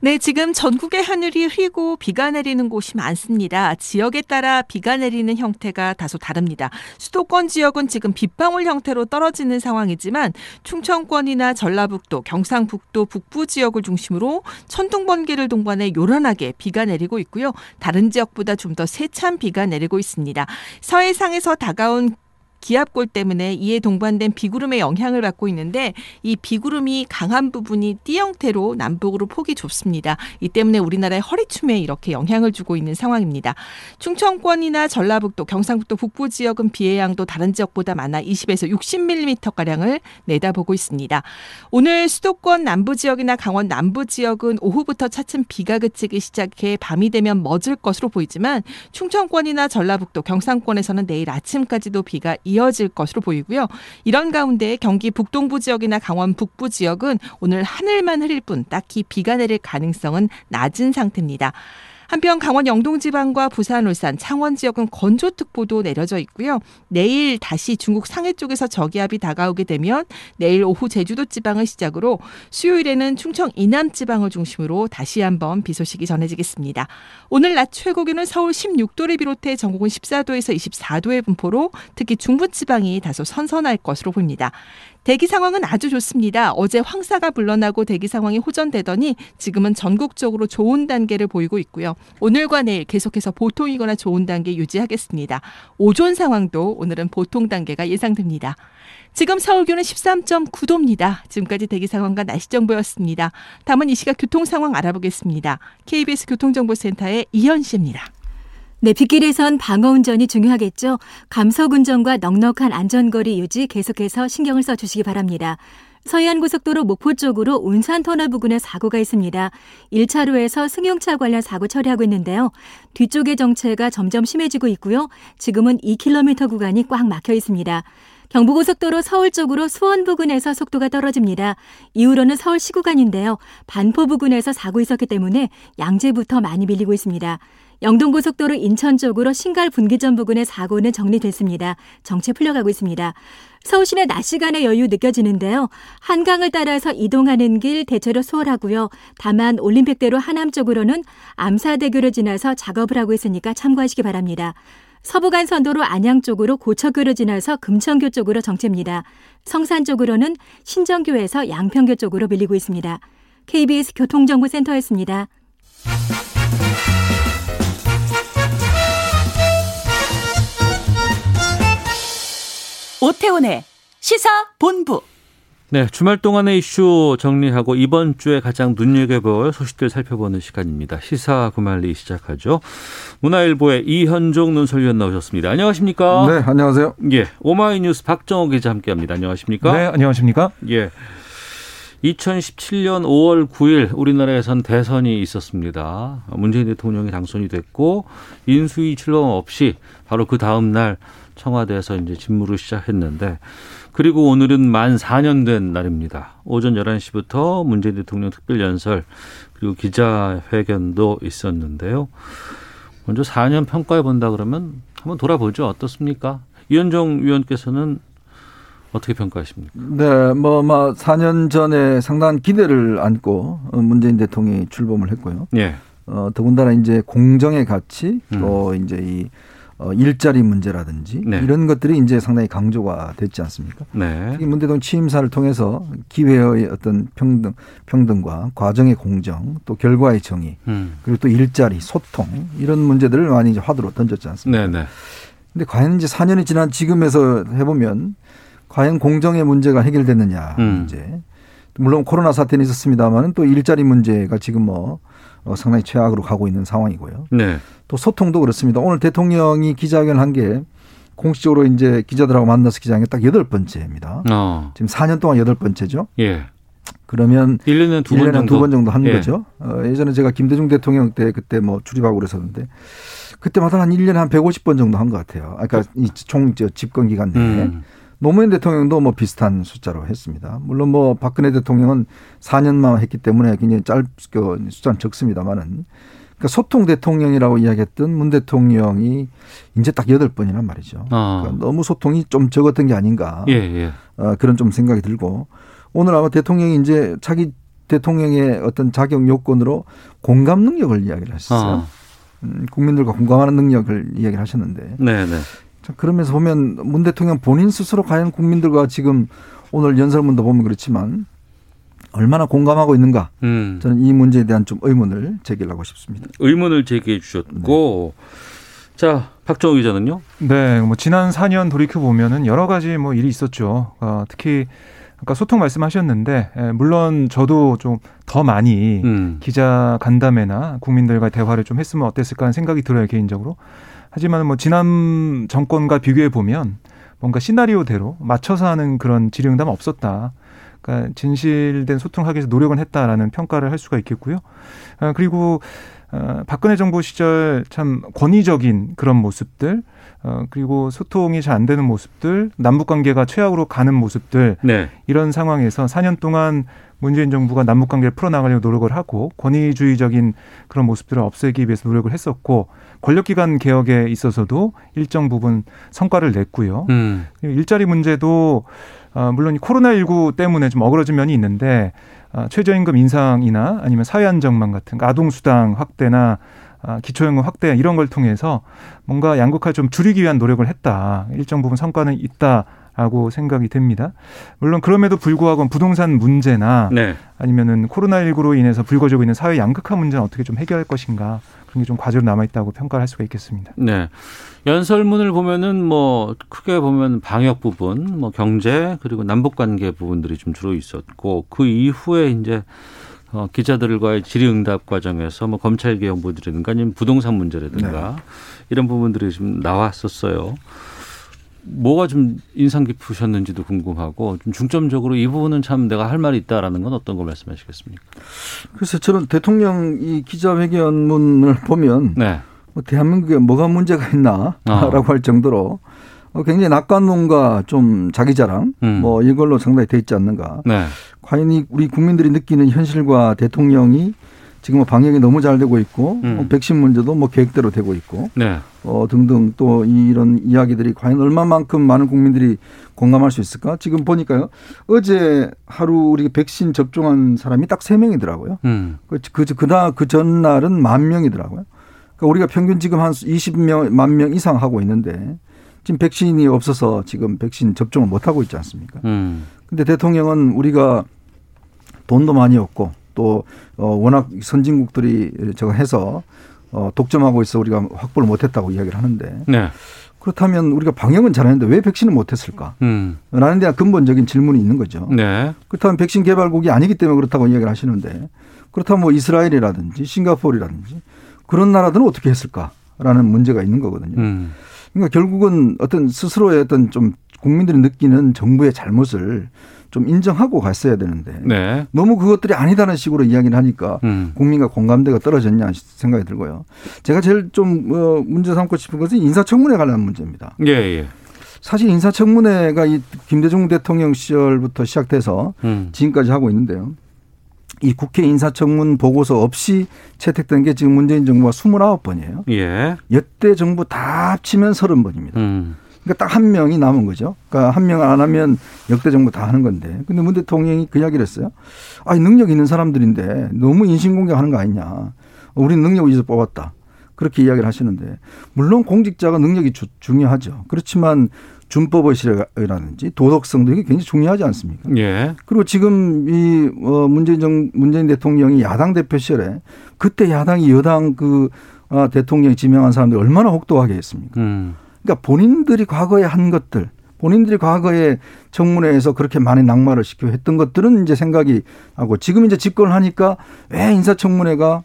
네, 지금 전국의 하늘이 흐리고 비가 내리는 곳이 많습니다. 지역에 따라 비가 내리는 형태가 다소 다릅니다. 수도권 지역은 지금 빗방울 형태로 떨어지는 상황이지만 충청권이나 전라북도, 경상북도 북부 지역을 중심으로 천둥 번개를 동반해 요란하게 비가 내리고 있고요. 다른 지역보다 좀 더 세찬 비가 내리고 있습니다. 서해상에서 다가온 기압골 때문에 이에 동반된 비구름의 영향을 받고 있는데 이 비구름이 강한 부분이 띠 형태로 남북으로 폭이 좁습니다. 이 때문에 우리나라의 허리춤에 이렇게 영향을 주고 있는 상황입니다. 충청권이나 전라북도, 경상북도 북부 지역은 비의 양도 다른 지역보다 많아 20에서 60mm 가량을 내다보고 있습니다. 오늘 수도권 남부 지역이나 강원 남부 지역은 오후부터 차츰 비가 그치기 시작해 밤이 되면 멎을 것으로 보이지만 충청권이나 전라북도, 경상권에서는 내일 아침까지도 비가 이어질 것으로 보이고요. 이런 가운데 경기 북동부 지역이나 강원 북부 지역은 오늘 하늘만 흐릴 뿐 딱히 비가 내릴 가능성은 낮은 상태입니다. 한편 강원 영동 지방과 부산, 울산, 창원 지역은 건조특보도 내려져 있고요. 내일 다시 중국 상해 쪽에서 저기압이 다가오게 되면 내일 오후 제주도 지방을 시작으로 수요일에는 충청 이남 지방을 중심으로 다시 한번 비 소식이 전해지겠습니다. 오늘 낮 최고 기온은 서울 16도를 비롯해 전국은 14도에서 24도의 분포로 특히 중부 지방이 다소 선선할 것으로 보입니다. 대기 상황은 아주 좋습니다. 어제 황사가 물러나고 대기 상황이 호전되더니 지금은 전국적으로 좋은 단계를 보이고 있고요. 오늘과 내일 계속해서 보통이거나 좋은 단계 유지하겠습니다. 오존 상황도 오늘은 보통 단계가 예상됩니다. 지금 서울 기온은 13.9도입니다. 지금까지 대기 상황과 날씨 정보였습니다. 다음은 이 시각 교통 상황 알아보겠습니다. KBS 교통정보센터의 이현 씨입니다. 네, 빗길에선 방어 운전이 중요하겠죠. 감속 운전과 넉넉한 안전거리 유지 계속해서 신경을 써 주시기 바랍니다. 서해안고속도로 목포 쪽으로 운산 터널 부근에 사고가 있습니다. 1차로에서 승용차 관련 사고 처리하고 있는데요. 뒤쪽의 정체가 점점 심해지고 있고요. 지금은 2km 구간이 꽉 막혀 있습니다. 경부고속도로 서울 쪽으로 수원 부근에서 속도가 떨어집니다. 이후로는 서울 시구간인데요. 반포 부근에서 사고 있었기 때문에 양재부터 많이 밀리고 있습니다. 영동고속도로 인천 쪽으로 신갈 분기점 부근의 사고는 정리됐습니다. 정체 풀려가고 있습니다. 서울 시내 낮 시간의 여유 느껴지는데요. 한강을 따라서 이동하는 길 대체로 수월하고요. 다만 올림픽대로 하남 쪽으로는 암사대교를 지나서 작업을 하고 있으니까 참고하시기 바랍니다. 서부간선도로 안양 쪽으로 고척교를 지나서 금천교 쪽으로 정체입니다. 성산 쪽으로는 신정교에서 양평교 쪽으로 밀리고 있습니다. KBS 교통정보센터였습니다. 오태훈의 시사 본부. 네, 주말 동안의 이슈 정리하고 이번 주에 가장 눈여겨볼 소식들 살펴보는 시간입니다. 시사 구말리 시작하죠. 문화일보의 이현종 논설위원 나오셨습니다. 안녕하십니까? 네, 안녕하세요. 예, 오마이뉴스 박정호 기자 함께합니다. 안녕하십니까? 네, 안녕하십니까? 예. 2017년 5월 9일 우리나라에선 대선이 있었습니다. 문재인 대통령이 당선이 됐고 인수위 출범 없이 바로 그 다음 날 청와대에서 이제 직무를 시작했는데 그리고 오늘은 만 4년 된 날입니다. 오전 11시부터 문재인 대통령 특별 연설 그리고 기자회견도 있었는데요. 먼저 4년 평가해 본다 그러면 한번 돌아보죠. 어떻습니까? 이현정 위원께서는 어떻게 평가하십니까? 네, 뭐, 뭐, 4년 전에 상당한 기대를 안고 문재인 대통령이 출범을 했고요. 예. 어, 더군다나 이제 공정의 가치, 또 음. 이제 이 어, 일자리 문제라든지 네. 이런 것들이 이제 상당히 강조가 됐지 않습니까? 네. 특히 문 대통령 취임사를 통해서 기회의 어떤 평등, 평등과 과정의 공정, 또 결과의 정의, 음. 그리고 또 일자리, 소통 이런 문제들을 많이 이제 화두로 던졌지 않습니까? 네, 네. 근데 과연 이제 4년이 지난 지금에서 해보면 과연 공정의 문제가 해결됐느냐 음. 문제. 물론 코로나 사태는 있었습니다만은 또 일자리 문제가 지금 뭐 어, 상당히 최악으로 가고 있는 상황이고요. 네. 또 소통도 그렇습니다. 오늘 대통령이 기자회견 한게 공식적으로 이제 기자들하고 만나서 기자회견 딱 여덟 번째입니다. 어. 지금 4년 동안 여덟 번째죠. 예. 그러면 1년에 두 번 정도. 두번 정도 한 예. 거죠. 어, 예전에 제가 김대중 대통령 때 그때 뭐 출입하고 그랬었는데 그때마다 한 1년에 한 150번 정도 한 것 같아요. 그러니까 이총 집권 기간 내에. 음. 노무현 대통령도 뭐 비슷한 숫자로 했습니다. 물론 뭐 박근혜 대통령은 4년만 했기 때문에 굉장히 짧, 그 숫자는 적습니다만은 그러니까 소통 대통령이라고 이야기했던 문 대통령이 이제 딱 여덟 번이란 말이죠. 아. 그러니까 너무 소통이 좀 적었던 게 아닌가. 예, 예. 어, 그런 좀 생각이 들고 오늘 아마 대통령이 이제 자기 대통령의 어떤 자격 요건으로 공감 능력을 이야기를 하셨어요. 아. 음, 국민들과 공감하는 능력을 이야기를 하셨는데. 네, 네. 그러면서 보면 문 대통령 본인 스스로 과연 국민들과 지금 오늘 연설문도 보면 그렇지만 얼마나 공감하고 있는가 음. 저는 이 문제에 대한 좀 의문을 제기하고 싶습니다. 의문을 제기해 주셨고 네. 자 박정우 기자는요? 네, 뭐 지난 4년 돌이켜 보면은 여러 가지 뭐 일이 있었죠. 어, 특히 아까 소통 말씀하셨는데 예, 물론 저도 좀 더 많이 음. 기자 간담회나 국민들과 대화를 좀 했으면 어땠을까 하는 생각이 들어요 개인적으로. 하지만 뭐 지난 정권과 비교해 보면 뭔가 시나리오대로 맞춰서 하는 그런 질의응답 없었다. 그러니까 진실된 소통하기 위해서 노력은 했다라는 평가를 할 수가 있겠고요. 아, 그리고 어, 박근혜 정부 시절 참 권위적인 그런 모습들, 어, 그리고 소통이 잘 안 되는 모습들, 남북 관계가 최악으로 가는 모습들, 네. 이런 상황에서 4년 동안 문재인 정부가 남북 관계를 풀어나가려고 노력을 하고 권위주의적인 그런 모습들을 없애기 위해서 노력을 했었고 권력기관 개혁에 있어서도 일정 부분 성과를 냈고요. 음. 일자리 문제도 어, 물론 코로나19 때문에 좀 어그러진 면이 있는데 어, 최저임금 인상이나 아니면 사회안정망 같은 아동수당 확대나 아, 기초연금 확대 이런 걸 통해서 뭔가 양극화 좀 줄이기 위한 노력을 했다. 일정 부분 성과는 있다. 라고 생각이 됩니다. 물론 그럼에도 불구하고 부동산 문제나 네. 아니면은 코로나19로 인해서 불거지고 있는 사회 양극화 문제는 어떻게 좀 해결할 것인가 그런 게 좀 과제로 남아 있다고 평가를 할 수가 있겠습니다. 네. 연설문을 보면은 뭐 크게 보면 방역 부분, 뭐 경제 그리고 남북 관계 부분들이 좀 주로 있었고 그 이후에 이제 어, 기자들과의 질의응답 과정에서 뭐 검찰 개혁 문제라든가 아니면 부동산 문제라든가 네. 이런 부분들이 좀 나왔었어요. 뭐가 좀 인상 깊으셨는지도 궁금하고 좀 중점적으로 이 부분은 참 내가 할 말이 있다라는 건 어떤 걸 말씀하시겠습니까? 그래서 저는 대통령 이 기자회견문을 보면 네. 뭐 대한민국에 뭐가 문제가 있나라고 어. 할 정도로 어, 굉장히 낙관론과 좀 자기 자랑 음. 뭐 이걸로 상당히 돼 있지 않는가. 네. 과연 이 우리 국민들이 느끼는 현실과 대통령이 지금 방역이 너무 잘 되고 있고 음. 뭐 백신 문제도 뭐 계획대로 되고 있고 네. 어 등등 또 이런 이야기들이 과연 얼마만큼 많은 국민들이 공감할 수 있을까? 지금 보니까요. 어제 하루 우리 백신 접종한 사람이 딱 세 명이더라고요. 음. 그, 그, 그다 그 전날은 만 명이더라고요. 그러니까 우리가 평균 지금 한 20명 만 명 이상 하고 있는데 지금 백신이 없어서 지금 백신 접종을 못 하고 있지 않습니까? 음. 근데 대통령은 우리가 돈도 많이 없고 또 어, 워낙 선진국들이 저거 해서 어, 독점하고 있어 우리가 확보를 못했다고 이야기를 하는데 네. 그렇다면 우리가 방역은 잘하는데 왜 백신을 못했을까? 음. 라는 데 근본적인 질문이 있는 거죠. 네. 그렇다면 백신 개발국이 아니기 때문에 그렇다고 이야기를 하시는데 그렇다면 뭐 이스라엘이라든지 싱가포르라든지 그런 나라들은 어떻게 했을까라는 문제가 있는 거거든요. 음. 그러니까 결국은 어떤 스스로의 어떤 좀 국민들이 느끼는 정부의 잘못을 좀 인정하고 갔어야 되는데 네. 너무 그것들이 아니다는 식으로 이야기를 하니까 음. 국민과 공감대가 떨어졌냐 생각이 들고요. 제가 제일 좀 어, 문제 삼고 싶은 것은 인사청문회 관련 문제입니다. 예, 예. 사실 인사청문회가 이 김대중 대통령 시절부터 시작돼서 음. 지금까지 하고 있는데요. 이 국회 인사청문 보고서 없이 채택된 게 지금 문재인 정부가 29번이에요. 예. 여태 정부 다 합치면 30번입니다. 음. 그러니까 딱 한 명이 남은 거죠. 그러니까 한 명 안 하면 역대 정부 다 하는 건데. 근데 문 대통령이 그 이야기를 했어요. 아, 능력 있는 사람들인데 너무 인신공격하는 거 아니냐. 우리는 능력 위해서 뽑았다. 그렇게 이야기를 하시는데 물론 공직자가 능력이 주, 중요하죠. 그렇지만 준법의식이라든지 도덕성도 이게 굉장히 중요하지 않습니까? 예. 그리고 지금 이 어, 문재인 정 문재인 대통령이 야당 대표 시절에 그때 야당이 여당 그 아, 대통령이 지명한 사람들이 얼마나 혹독하게 했습니까? 음. 그러니까 본인들이 과거에 한 것들, 본인들이 과거에 청문회에서 그렇게 많이 낙마를 시키고 했던 것들은 이제 생각이 하고 지금 이제 집권을 하니까 왜 인사청문회가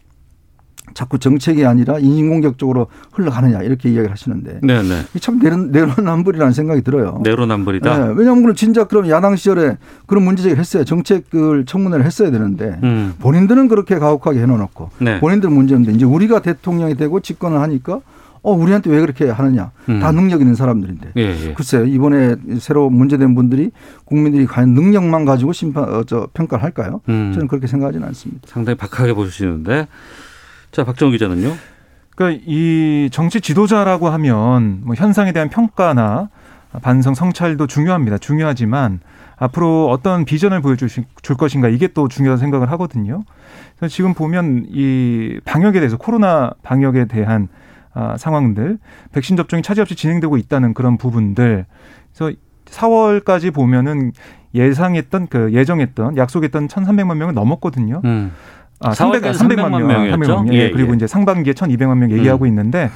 자꾸 정책이 아니라 인신공격적으로 흘러가느냐 이렇게 이야기를 하시는데 네네. 네. 참 내로 남불이라는 생각이 들어요. 내로남불이다. 네. 왜냐하면 진짜 그럼 야당 시절에 그런 문제 제기를 했어요. 정책을 청문회를 했어야 되는데 음. 본인들은 그렇게 가혹하게 해놓고 네. 본인들 문제인데 이제 우리가 대통령이 되고 집권을 하니까 어 우리한테 왜 그렇게 하느냐 음. 다 능력 있는 사람들인데 예, 예. 글쎄요 이번에 새로 문제된 분들이 국민들이 과연 능력만 가지고 심판 어, 저 평가를 할까요? 음. 저는 그렇게 생각하지는 않습니다. 상당히 박하게 보시는데 자, 박정우 기자는요? 그러니까 이 정치 지도자라고 하면 뭐 현상에 대한 평가나 반성 성찰도 중요합니다. 중요하지만 앞으로 어떤 비전을 보여줄 줄 것인가 이게 또 중요한 생각을 하거든요. 그래서 지금 보면 이 방역에 대해서 코로나 방역에 대한 아, 상황들 백신 접종이 차질 없이 진행되고 있다는 그런 부분들 그래서 4월까지 보면은 예상했던 그 예정했던 약속했던 1,300만 명을 넘었거든요. 음. 아, 300, 300만, 만 명이었죠. 300만 명. 예, 그리고 예. 이제 상반기에 1,200만 명 얘기하고 음. 있는데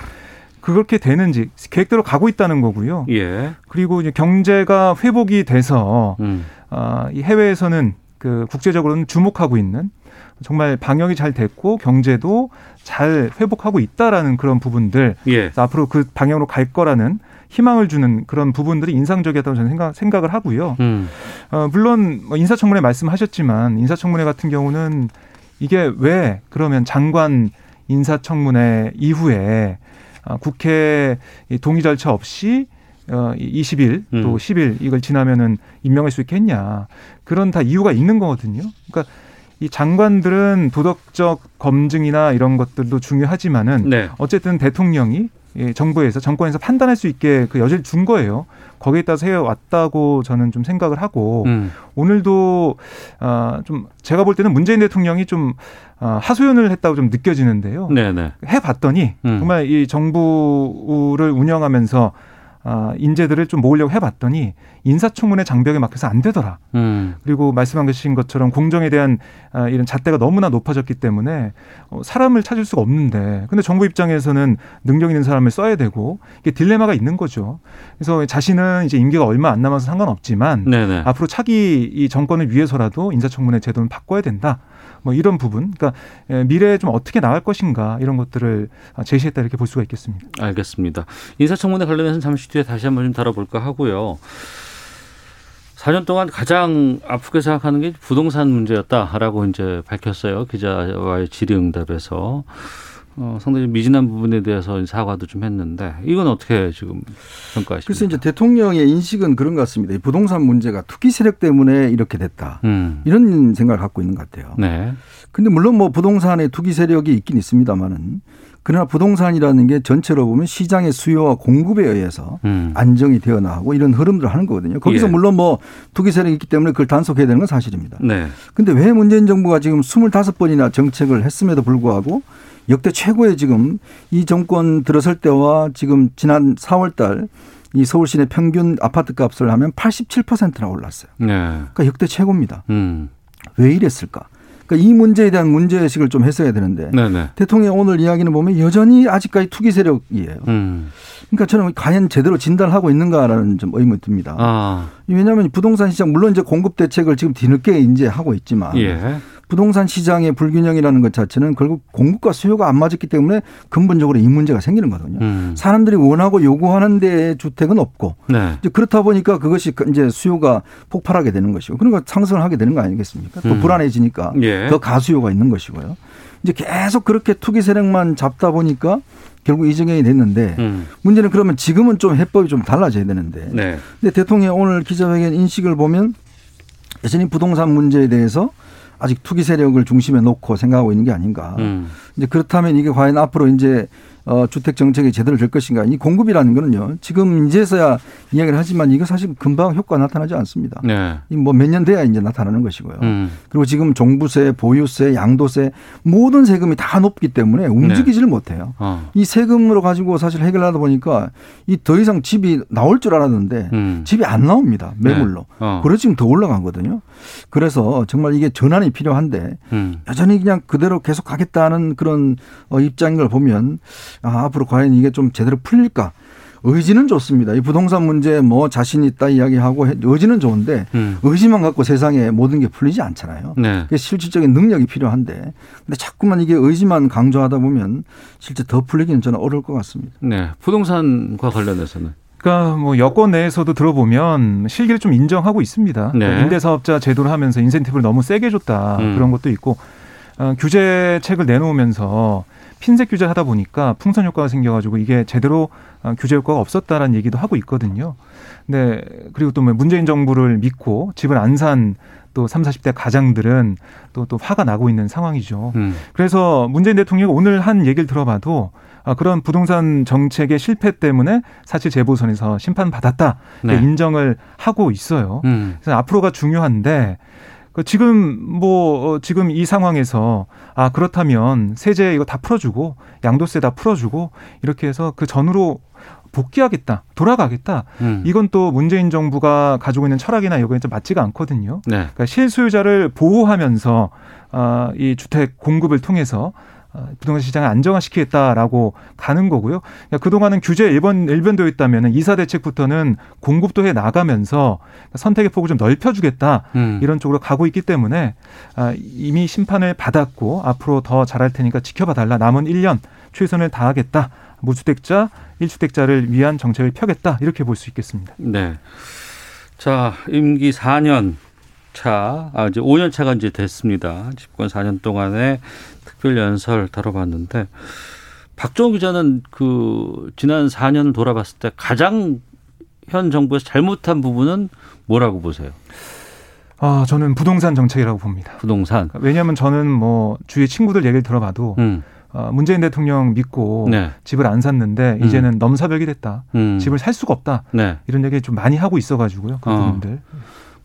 그렇게 되는지 계획대로 가고 있다는 거고요. 예. 그리고 이제 경제가 회복이 돼서 음. 아, 이 해외에서는 그 국제적으로는 주목하고 있는 정말 방역이 잘 됐고 경제도 잘 회복하고 있다라는 그런 부분들 예. 앞으로 그 방향으로 갈 거라는 희망을 주는 그런 부분들이 인상적이었다고 저는 생각, 생각을 하고요. 음. 어, 물론 뭐 인사청문회 말씀하셨지만 인사청문회 같은 경우는 이게 왜 그러면 장관 인사청문회 이후에 어, 국회 동의 절차 없이 어 20일 또 음. 10일 이걸 지나면은 임명할 수 있겠냐. 그런 다 이유가 있는 거거든요. 그러니까 이 장관들은 도덕적 검증이나 이런 것들도 중요하지만은 네. 어쨌든 대통령이 예, 정부에서 정권에서 판단할 수 있게 그 여지를 준 거예요. 거기에 따라서 해왔다고 저는 좀 생각을 하고 음. 오늘도 아좀 제가 볼 때는 문재인 대통령이 좀 아, 하소연을 했다고 좀 느껴지는데요. 네네. 해봤더니 음. 정말 이 정부를 운영하면서 아, 인재들을 좀 모으려고 해봤더니 인사청문회 장벽에 막혀서 안 되더라. 음. 그리고 말씀한 것처럼 공정에 대한 아, 이런 잣대가 너무나 높아졌기 때문에 어, 사람을 찾을 수가 없는데 근데 정부 입장에서는 능력 있는 사람을 써야 되고 이게 딜레마가 있는 거죠. 그래서 자신은 이제 임기가 얼마 안 남아서 상관없지만 네네. 앞으로 차기 이 정권을 위해서라도 인사청문회 제도는 바꿔야 된다. 뭐 이런 부분, 그러니까 미래에 좀 어떻게 나갈 것인가 이런 것들을 제시했다 이렇게 볼 수가 있겠습니다. 알겠습니다. 인사청문회 관련해서는 잠시 뒤에 다시 한번 좀 다뤄볼까 하고요. 4년 동안 가장 아프게 생각하는 게 부동산 문제였다라고 이제 밝혔어요. 기자와의 질의응답에서. 어, 상당히 미진한 부분에 대해서 사과도 좀 했는데 이건 어떻게 지금 평가하십니까? 그래서 이제 대통령의 인식은 그런 것 같습니다. 이 부동산 문제가 투기 세력 때문에 이렇게 됐다. 음. 이런 생각을 갖고 있는 것 같아요. 네. 근데 물론 뭐 부동산에 투기 세력이 있긴 있습니다만은 그러나 부동산이라는 게 전체로 보면 시장의 수요와 공급에 의해서 음. 안정이 되어 나가고 이런 흐름들을 하는 거거든요. 거기서 예. 물론 뭐 투기 세력이 있기 때문에 그걸 단속해야 되는 건 사실입니다. 네. 근데 왜 문재인 정부가 지금 25번이나 정책을 했음에도 불구하고 역대 최고의 지금 이 정권 들어설 때와 지금 지난 4월 달 이 서울 시내 평균 아파트 값을 하면 87%나 올랐어요. 네. 그러니까 역대 최고입니다. 음. 왜 이랬을까? 그러니까 이 문제에 대한 문제의식을 좀 했어야 되는데 네네. 대통령 오늘 이야기는 보면 여전히 아직까지 투기 세력이에요. 음. 그러니까 저는 과연 제대로 진단하고 있는가라는 좀 의문이 듭니다. 아. 왜냐하면 부동산 시장 물론 이제 공급 대책을 지금 뒤늦게 이제 하고 있지만 예. 부동산 시장의 불균형이라는 것 자체는 결국 공급과 수요가 안 맞았기 때문에 근본적으로 이 문제가 생기는 거거든요. 음. 사람들이 원하고 요구하는 데 주택은 없고 네. 이제 그렇다 보니까 그것이 그 이제 수요가 폭발하게 되는 것이고 그러니까 상승을 하게 되는 거 아니겠습니까? 또 음. 불안해지니까 예. 더 가수요가 있는 것이고요. 이제 계속 그렇게 투기 세력만 잡다 보니까 결국 이정현이 됐는데 음. 문제는 그러면 지금은 좀 해법이 좀 달라져야 되는데 네. 근데 대통령 오늘 기자회견 인식을 보면 여전히 부동산 문제에 대해서 아직 투기 세력을 중심에 놓고 생각하고 있는 게 아닌가. 음. 이제 그렇다면 이게 과연 앞으로 이제 어, 주택 정책이 제대로 될 것인가. 이 공급이라는 거는요. 지금 이제서야 이야기를 하지만 이거 사실 금방 효과 나타나지 않습니다. 네. 뭐몇 년 돼야 이제 나타나는 것이고요. 음. 그리고 지금 종부세, 보유세, 양도세 모든 세금이 다 높기 때문에 움직이지를 네. 못해요. 어. 이 세금으로 가지고 사실 해결하다 보니까 이 더 이상 집이 나올 줄 알았는데 음. 집이 안 나옵니다. 매물로. 네. 어. 그래서 지금 더 올라가거든요. 그래서 정말 이게 전환이 필요한데 음. 여전히 그냥 그대로 계속 가겠다는 그런 어, 입장인 걸 보면 아, 앞으로 과연 이게 좀 제대로 풀릴까? 의지는 좋습니다. 이 부동산 문제 뭐 자신 있다 이야기하고 의지는 좋은데 음. 의지만 갖고 세상에 모든 게 풀리지 않잖아요. 네. 실질적인 능력이 필요한데 근데 자꾸만 이게 의지만 강조하다 보면 실제 더 풀리기는 저는 어려울 것 같습니다. 네. 부동산과 관련해서는 그러니까 뭐 여권 내에서도 들어보면 실기를 좀 인정하고 있습니다. 네. 그러니까 임대사업자 제도를 하면서 인센티브를 너무 세게 줬다 음. 그런 것도 있고 어, 규제책을 내놓으면서 핀셋 규제를 하다 보니까 풍선 효과가 생겨가지고 이게 제대로 어, 규제 효과가 없었다라는 얘기도 하고 있거든요. 근데 그리고 또 뭐 문재인 정부를 믿고 집을 안 산 또 3, 40대 가장들은 또, 또 화가 나고 있는 상황이죠. 음. 그래서 문재인 대통령이 오늘 한 얘기를 들어봐도 아, 그런 부동산 정책의 실패 때문에 사실 재보선에서 심판받았다. 네. 인정을 하고 있어요. 음. 그래서 앞으로가 중요한데 그 지금 뭐 어, 지금 이 상황에서 아 그렇다면 세제 이거 다 풀어주고 양도세 다 풀어주고 이렇게 해서 그 전으로 복귀하겠다, 돌아가겠다. 음. 이건 또 문재인 정부가 가지고 있는 철학이나 이거에 좀 맞지가 않거든요. 네. 그러니까 실소유자를 보호하면서 아, 이 주택 공급을 통해서 어, 부동산 시장을 안정화시키겠다라고 가는 거고요. 그러니까 그동안은 규제 일본 일변되어 있다면 이사 대책부터는 공급도 해 나가면서 선택의 폭을 좀 넓혀주겠다 음. 이런 쪽으로 가고 있기 때문에 아, 이미 심판을 받았고 앞으로 더 잘할 테니까 지켜봐 달라. 남은 1년 최선을 다하겠다. 무주택자, 일주택자를 위한 정책을 펴겠다 이렇게 볼 수 있겠습니다. 네. 자 임기 4년 차, 아, 이제 5년 차가 이제 됐습니다. 집권 4년 동안에 특별 연설 다뤄봤는데 박정우 기자는 그 지난 4년 돌아봤을 때 가장 현 정부에서 잘못한 부분은 뭐라고 보세요? 아, 저는 부동산 정책이라고 봅니다. 부동산. 왜냐하면 저는 뭐 주위 친구들 얘기를 들어봐도 음. 어, 문재인 대통령 믿고 네. 집을 안 샀는데 이제는 음. 넘사벽이 됐다. 음. 집을 살 수가 없다. 네. 이런 얘기 좀 많이 하고 있어가지고요. 그분들.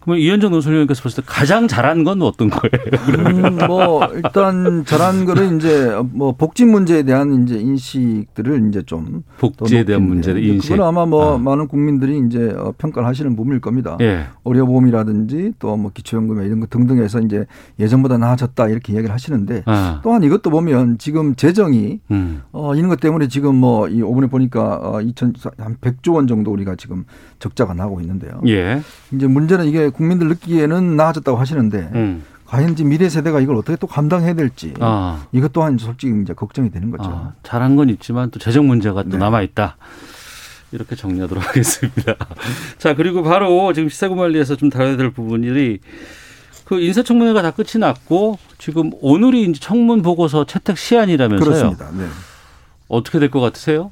어. 그러면 이현정 논설위원께서 봤을 때 가장 잘한 건 어떤 거예요? 음, 뭐 일단 잘한 거는 이제 뭐 복지 문제에 대한 이제 인식들을 이제 좀 복지에 대한 문제들 인식. 그건 아마 뭐 아. 많은 국민들이 이제 어, 평가를 하시는 부분일 겁니다. 예. 의료보험이라든지 또 뭐 기초연금 이런 거 등등해서 이제 예전보다 나아졌다 이렇게 이야기를 하시는데 아. 또한 이것도 보면 지금 재정이 음. 어, 이런 것 때문에 지금 뭐 이 5분에 보니까 어, 2천 한 100조 원 정도 우리가 지금 적자가 나고 있는데요. 예. 이제 문제는 이게 국민들 느끼기에는 나아졌다고 하시는데 음. 과연 이제 미래 세대가 이걸 어떻게 또 감당해야 될지 아. 이것 또한 솔직히 이제 걱정이 되는 거죠. 아, 잘한 건 있지만 또 재정 문제가 또 네. 남아 있다. 이렇게 정리하도록 하겠습니다. 자, 그리고 바로 지금 시사구말리에서 좀 다뤄야 될 부분이 그 인사청문회가 다 끝이 났고 지금 오늘이 이제 청문 보고서 채택 시한이라면서요. 그렇습니다. 네. 어떻게 될 것 같으세요?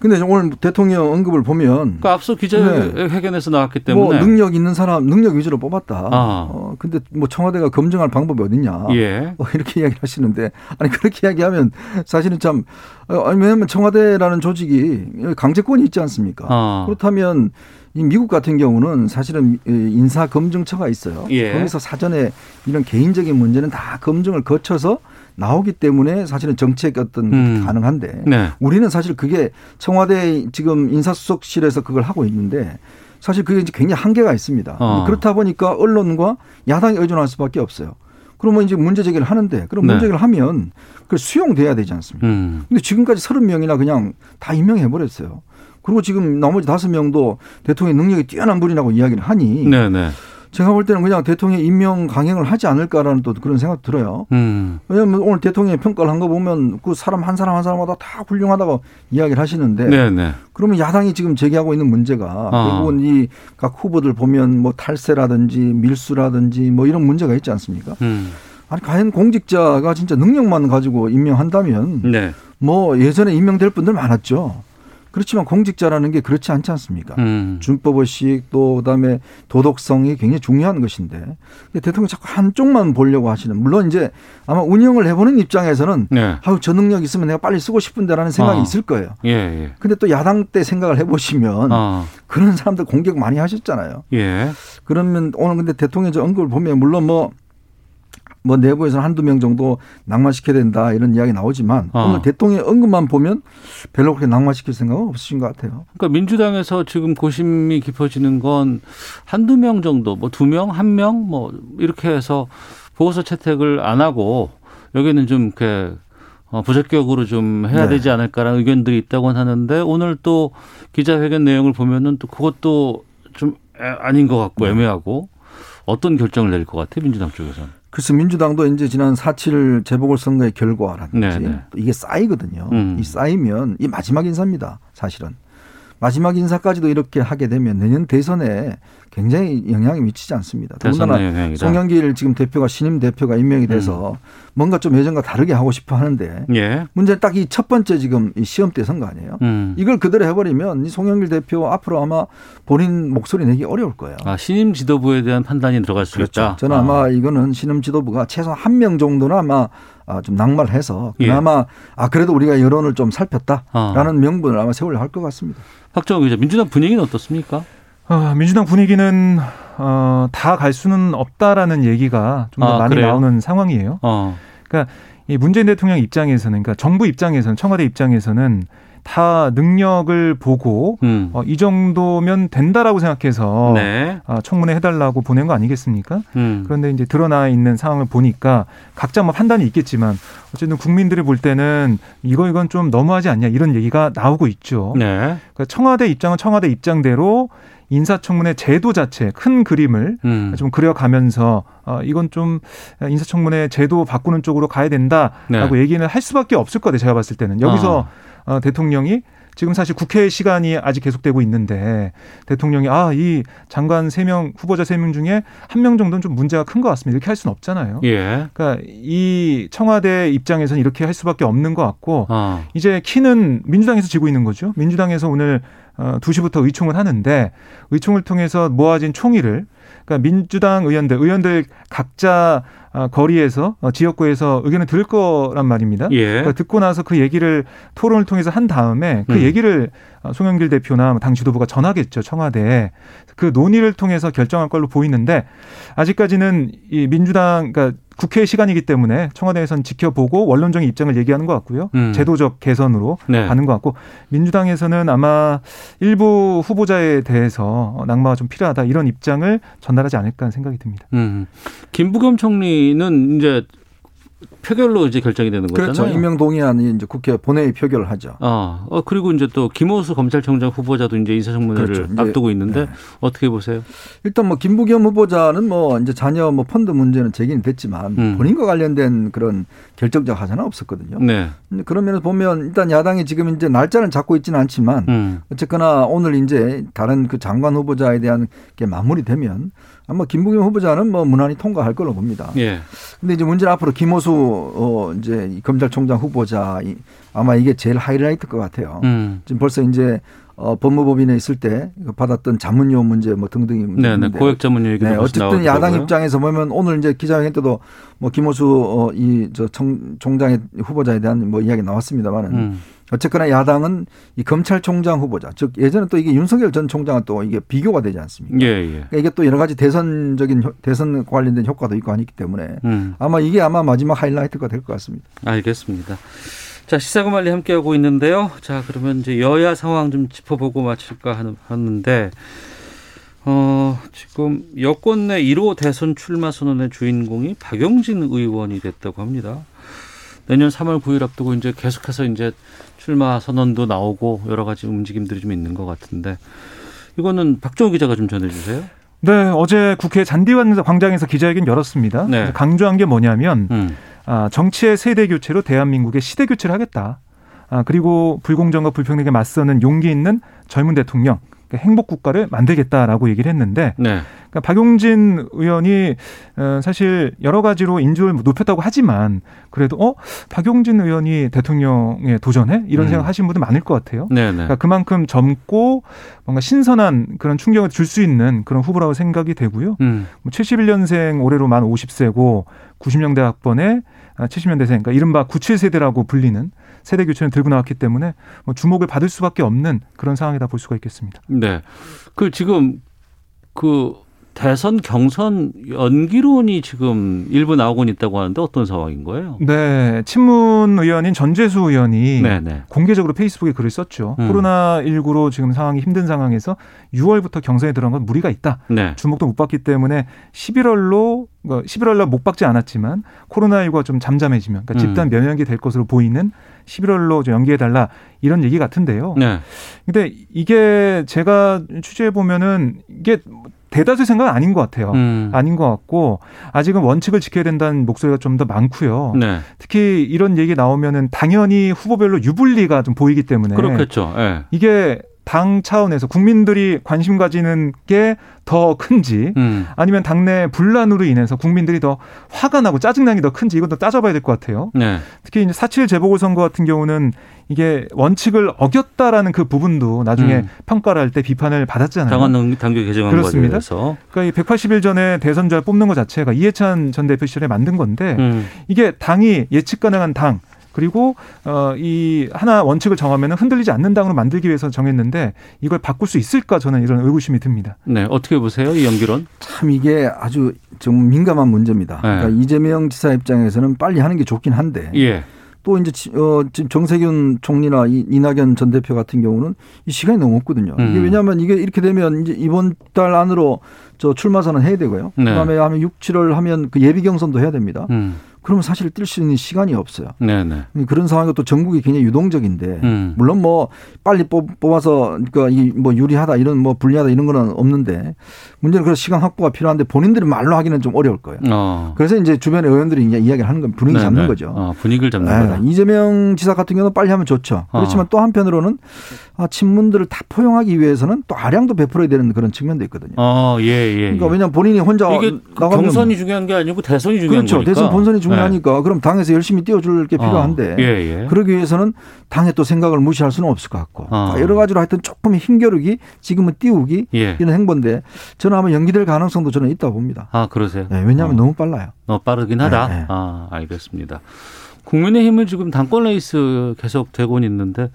근데 오늘 대통령 언급을 보면 그러니까 앞서 기자회견에서 나왔기 때문에 뭐 능력 있는 사람 능력 위주로 뽑았다. 아. 어, 근데 뭐 청와대가 검증할 방법이 어딨냐. 예. 어, 이렇게 이야기를 하시는데 아니 그렇게 이야기하면 사실은 참 어, 아니 왜냐하면 청와대라는 조직이 강제권이 있지 않습니까? 아. 그렇다면 이 미국 같은 경우는 사실은 이 인사 검증처가 있어요. 예. 거기서 사전에 이런 개인적인 문제는 다 검증을 거쳐서 나오기 때문에 사실은 정책 어떤 음. 가능한데 네. 우리는 사실 그게 청와대 지금 인사수석실에서 그걸 하고 있는데 사실 그게 이제 굉장히 한계가 있습니다. 어. 그렇다 보니까 언론과 야당에 의존할 수밖에 없어요. 그러면 이제 문제 제기를 하는데 그럼 네. 문제 제기를 하면 그 수용돼야 되지 않습니까? 음. 근데 지금까지 서른 명이나 그냥 다 임명해 버렸어요. 그리고 지금 나머지 다섯 명도 대통령의 능력이 뛰어난 분이라고 이야기를 하니 네, 네. 제가 볼 때는 그냥 대통령 임명 강행을 하지 않을까라는 또 그런 생각 들어요. 음. 왜냐하면 오늘 대통령이 평가를 한 거 보면 그 사람 한 사람 한 사람마다 다 훌륭하다고 이야기를 하시는데 네, 네. 그러면 야당이 지금 제기하고 있는 문제가 아. 대부분 이각 후보들 보면 뭐 탈세라든지 밀수라든지 뭐 이런 문제가 있지 않습니까? 음. 아니 과연 공직자가 진짜 능력만 가지고 임명한다면 네. 뭐 예전에 임명될 분들 많았죠. 그렇지만 공직자라는 게 그렇지 않지 않습니까? 음. 준법의식 또 그다음에 도덕성이 굉장히 중요한 것인데 근데 대통령이 자꾸 한쪽만 보려고 하시는 물론 이제 아마 운영을 해보는 입장에서는 네. 아유 저 능력 있으면 내가 빨리 쓰고 싶은데라는 생각이 어. 있을 거예요. 예, 예. 근데 또 야당 때 생각을 해보시면 아. 그런 사람들 공격 많이 하셨잖아요. 예. 그러면 오늘 근데 대통령 저 언급을 보면 물론 뭐, 뭐 내부에서 한두 명 정도 낙마시켜야 된다 이런 이야기 나오지만 어. 오늘 대통령 언급만 보면 별로 그렇게 낙마시킬 생각은 없으신 것 같아요. 그러니까 민주당에서 지금 고심이 깊어지는 건 한두 명 정도, 뭐 두 명, 한 명, 뭐 이렇게 해서 보고서 채택을 안 하고 여기는 좀 이렇게 어, 부적격으로 좀 해야 네. 되지 않을까라는 의견들이 있다고 하는데 오늘 또 기자회견 내용을 보면은 또 그것도 좀 애- 아닌 것 같고 네. 애매하고 어떤 결정을 내릴 것 같아 민주당 쪽에서는. 그래서 민주당도 이제 지난 4.7 재보궐선거의 결과라든지 네, 네. 또 이게 쌓이거든요. 음. 이 쌓이면 이 마지막 인사입니다. 사실은. 마지막 인사까지도 이렇게 하게 되면 내년 대선에 굉장히 영향이 미치지 않습니다. 대선의 더군다나. 송영길 지금 대표가 신임 대표가 임명이 돼서 뭔가 좀 예전과 다르게 하고 싶어 하는데 예. 문제는 딱 이 첫 번째 지금 이 시험 때 선거 아니에요. 음. 이걸 그대로 해버리면 이 송영길 대표 앞으로 아마 본인 목소리 내기 어려울 거예요. 아, 신임 지도부에 대한 판단이 들어갈 수 그렇죠. 있다. 저는 아. 아마 이거는 신임 지도부가 최소 한 명 정도는 아마 아, 좀 낙마를 해서 예. 그나마 아 그래도 우리가 여론을 좀 살폈다라는 아. 명분을 아마 세우려 할 것 같습니다. 박정호 기자, 민주당 분위기는 어떻습니까? 어, 민주당 분위기는 어, 다 갈 수는 없다라는 얘기가 좀더 아, 많이 그래요? 나오는 상황이에요. 어. 그러니까 이 문재인 대통령 입장에서는, 그러니까 정부 입장에서는, 청와대 입장에서는 다 능력을 보고 음. 어, 이 정도면 된다라고 생각해서 네. 아, 청문회 해달라고 보낸 거 아니겠습니까? 음. 그런데 이제 드러나 있는 상황을 보니까 각자 뭐 판단이 있겠지만 어쨌든 국민들이 볼 때는 이거 이건 좀 너무하지 않냐 이런 얘기가 나오고 있죠. 네. 그러니까 청와대 입장은 청와대 입장대로 인사청문회 제도 자체 큰 그림을 음. 좀 그려가면서 어, 이건 좀 인사청문회 제도 바꾸는 쪽으로 가야 된다라고 네. 얘기는 할 수밖에 없을 것 같아요. 제가 봤을 때는 여기서 어, 대통령이 지금 사실 국회 시간이 아직 계속되고 있는데 대통령이 아 이 장관 세 명 후보자 세 명 중에 한 명 정도는 좀 문제가 큰 것 같습니다. 이렇게 할 수는 없잖아요. 예. 그러니까 이 청와대 입장에서는 이렇게 할 수밖에 없는 것 같고 어. 이제 키는 민주당에서 지고 있는 거죠. 민주당에서 오늘 어, 2시부터 의총을 하는데 의총을 통해서 모아진 총의를 그러니까 민주당 의원들, 의원들 각자 어, 거리에서 어, 지역구에서 의견을 들을 거란 말입니다. 예. 그러니까 듣고 나서 그 얘기를 토론을 통해서 한 다음에 그 음. 얘기를 어, 송영길 대표나 당 지도부가 전하겠죠 청와대에 그 논의를 통해서 결정할 걸로 보이는데 아직까지는 이 민주당 그러니까 국회 시간이기 때문에 청와대에서는 지켜보고 원론적인 입장을 얘기하는 것 같고요. 음. 제도적 개선으로 네. 가는 것 같고 민주당에서는 아마 일부 후보자에 대해서 낙마가 좀 필요하다 이런 입장을 전달하지 않을까 하는 생각이 듭니다. 음. 김부겸 총리는 이제 표결로 이제 결정이 되는 거잖아요. 그렇죠. 임명 동의안이 이제 국회 본회의 표결을 하죠. 어, 어 그리고 이제 또 김호수 검찰총장 후보자도 이제 인사청문회를 그렇죠. 이제, 앞두고 있는데 네. 어떻게 보세요? 일단 뭐 김부겸 후보자는 뭐 이제 자녀 뭐 펀드 문제는 제기는 됐지만 음. 본인과 관련된 그런 결정적 하자는 없었거든요. 네. 면에서 보면 일단 야당이 지금 이제 날짜는 잡고 있지는 않지만 음. 어쨌거나 오늘 이제 다른 그 장관 후보자에 대한 게 마무리되면 아마 김부겸 후보자는 뭐 무난히 통과할 걸로 봅니다. 예. 근데 이제 문제는 앞으로 김호수 어 이제 이 검찰총장 후보자 이 아마 이게 제일 하이라이트일 것 같아요. 음. 지금 벌써 이제 어 법무법인에 있을 때 받았던 자문료 문제 뭐 등등이 네, 네. 고액 자문료 얘기도 네, 어쨌든 야당. 입장에서 보면 오늘 이제 기자회견 때도 뭐 김호수 어, 이저 총장의 후보자에 대한 뭐 이야기 나왔습니다만은 음. 어쨌거나 야당은 이 검찰총장 후보자 즉 예전에 또 이게 윤석열 전 총장은 또 이게 비교가 되지 않습니까? 예, 예. 그러니까 이게 또 여러 가지 대선적인 효- 대선 관련된 효과도 있고 하기 때문에 음. 아마 이게 아마 마지막 하이라이트가 될 것 같습니다. 알겠습니다. 자, 시사고말리 함께하고 있는데요. 자, 그러면 이제 여야 상황 좀 짚어보고 마칠까 하는- 하는데, 어, 지금 여권 내 1호 대선 출마 선언의 주인공이 박용진 의원이 됐다고 합니다. 내년 3월 9일 앞두고 이제 계속해서 이제 출마 선언도 나오고 여러 가지 움직임들이 좀 있는 것 같은데, 이거는 박정우 기자가 좀 전해주세요. 네, 어제 국회 잔디관 광장에서 기자회견 열었습니다. 네. 강조한 게 뭐냐면 음. 아, 정치의 세대 교체로 대한민국의 시대 교체를 하겠다. 아, 그리고 불공정과 불평등에 맞서는 용기 있는 젊은 대통령, 행복 국가를 만들겠다라고 얘기를 했는데 네. 그러니까 박용진 의원이 어, 사실 여러 가지로 인지를 높였다고 하지만 그래도 어 박용진 의원이 대통령에 도전해 이런 음. 생각 하시는 분들 많을 것 같아요. 네, 네. 그러니까 그만큼 젊고 뭔가 신선한 그런 충격을 줄 수 있는 그런 후보라고 생각이 되고요. 음. 뭐 71년생 올해로 만 50세고 90년대 학번에 70년대생 그러니까 이른바 97세대라고 불리는 세대 교체를 들고 나왔기 때문에 뭐 주목을 받을 수밖에 없는 그런 상황이다 볼 수가 있겠습니다. 네. 그 지금 그 대선 경선 연기론이 지금 일부 나오고 있다고 하는데 어떤 상황인 거예요? 네, 친문 의원인 전재수 의원이 네, 네. 공개적으로 페이스북에 글을 썼죠. 음. 코로나 19로 지금 상황이 힘든 상황에서 6월부터 경선에 들어간 건 무리가 있다. 네. 주목도 못 받기 때문에 11월로 11월 날 못 받지 않았지만 코로나19가 좀 잠잠해지면 그러니까 음. 집단 면역이 될 것으로 보이는 11월로 좀 연기해 달라 이런 얘기 같은데요. 네. 근데 이게 제가 취재해 보면은 이게 대다수 생각은 아닌 것 같아요. 음. 아닌 것 같고 아직은 원칙을 지켜야 된다는 목소리가 좀 더 많고요. 네. 특히 이런 얘기 나오면은 당연히 후보별로 유불리가 좀 보이기 때문에 그렇겠죠. 예. 이게 당 차원에서 국민들이 관심 가지는 게 더 큰지 음. 아니면 당내 분란으로 인해서 국민들이 더 화가 나고 짜증나기 더 큰지 이것도 따져봐야 될 것 같아요. 네. 특히 이제 4.7 재보궐선거 같은 경우는 이게 원칙을 어겼다라는 그 부분도 나중에 음. 평가를 할 때 비판을 받았잖아요. 당원 당규 개정한 거에 그렇습니다. 그러니까 이 180일 전에 대선자 뽑는 것 자체가 이해찬 전 대표 시절에 만든 건데 음. 이게 당이 예측 가능한 당 그리고 어 이 하나 원칙을 정하면 흔들리지 않는 당으로 만들기 위해서 정했는데 이걸 바꿀 수 있을까 저는 이런 의구심이 듭니다. 네. 어떻게 보세요? 이 연기론? 참 이게 아주 좀 민감한 문제입니다. 네. 그러니까 이재명 지사 입장에서는 빨리 하는 게 좋긴 한데 예. 또 이제 지- 어, 지금 정세균 총리나 이- 이낙연 전 대표 같은 경우는 이 시간이 너무 없거든요. 이게 음. 왜냐하면 이게 이렇게 되면 이제 이번 달 안으로 저 출마 선언 해야 되고요. 네. 그다음에 하면 6, 7월 하면 그 예비 경선도 해야 됩니다. 음. 그러면 사실 뛸 수 있는 시간이 없어요. 네, 네. 그런 상황이 또 전국이 굉장히 유동적인데 음. 물론 뭐 빨리 뽑- 뽑아서 그러니까 이 뭐 유리하다 이런 뭐 불리하다 이런 거는 없는데 문제는 그런 시간 확보가 필요한데 본인들이 말로 하기는 좀 어려울 거예요. 어. 그래서 이제 주변의 의원들이 이제 이야기를 하는 건 분위기 네, 잡는 네. 거죠. 어, 분위기를 잡는 네, 거다. 이재명 지사 같은 경우는 빨리 하면 좋죠. 그렇지만 어. 또 한편으로는 아, 친문들을 다 포용하기 위해서는 또 아량도 베풀어야 되는 그런 측면도 있거든요. 어, 예, 예. 그러니까 예. 왜냐하면 본인이 혼자 이게 그 나가면 경선이 중요한 게 아니고 대선이 중요한 그렇죠. 거니까. 대선 본선이 중 요하니까 네. 그럼 당에서 열심히 띄워줄 게 어. 필요한데 어. 예, 예. 그러기 위해서는 당의 또 생각을 무시할 수는 없을 것 같고 어. 여러 가지로 하여튼 조금 힘겨루기 지금은 띄우기 예. 이런 행보인데 저는 아마 연기될 가능성도 저는 있다고 봅니다. 아 그러세요? 네, 왜냐하면 어. 너무 빨라요. 너무 빠르긴 하다. 네, 네. 아 알겠습니다. 국민의힘은 지금 당권 레이스 계속 되고 있는데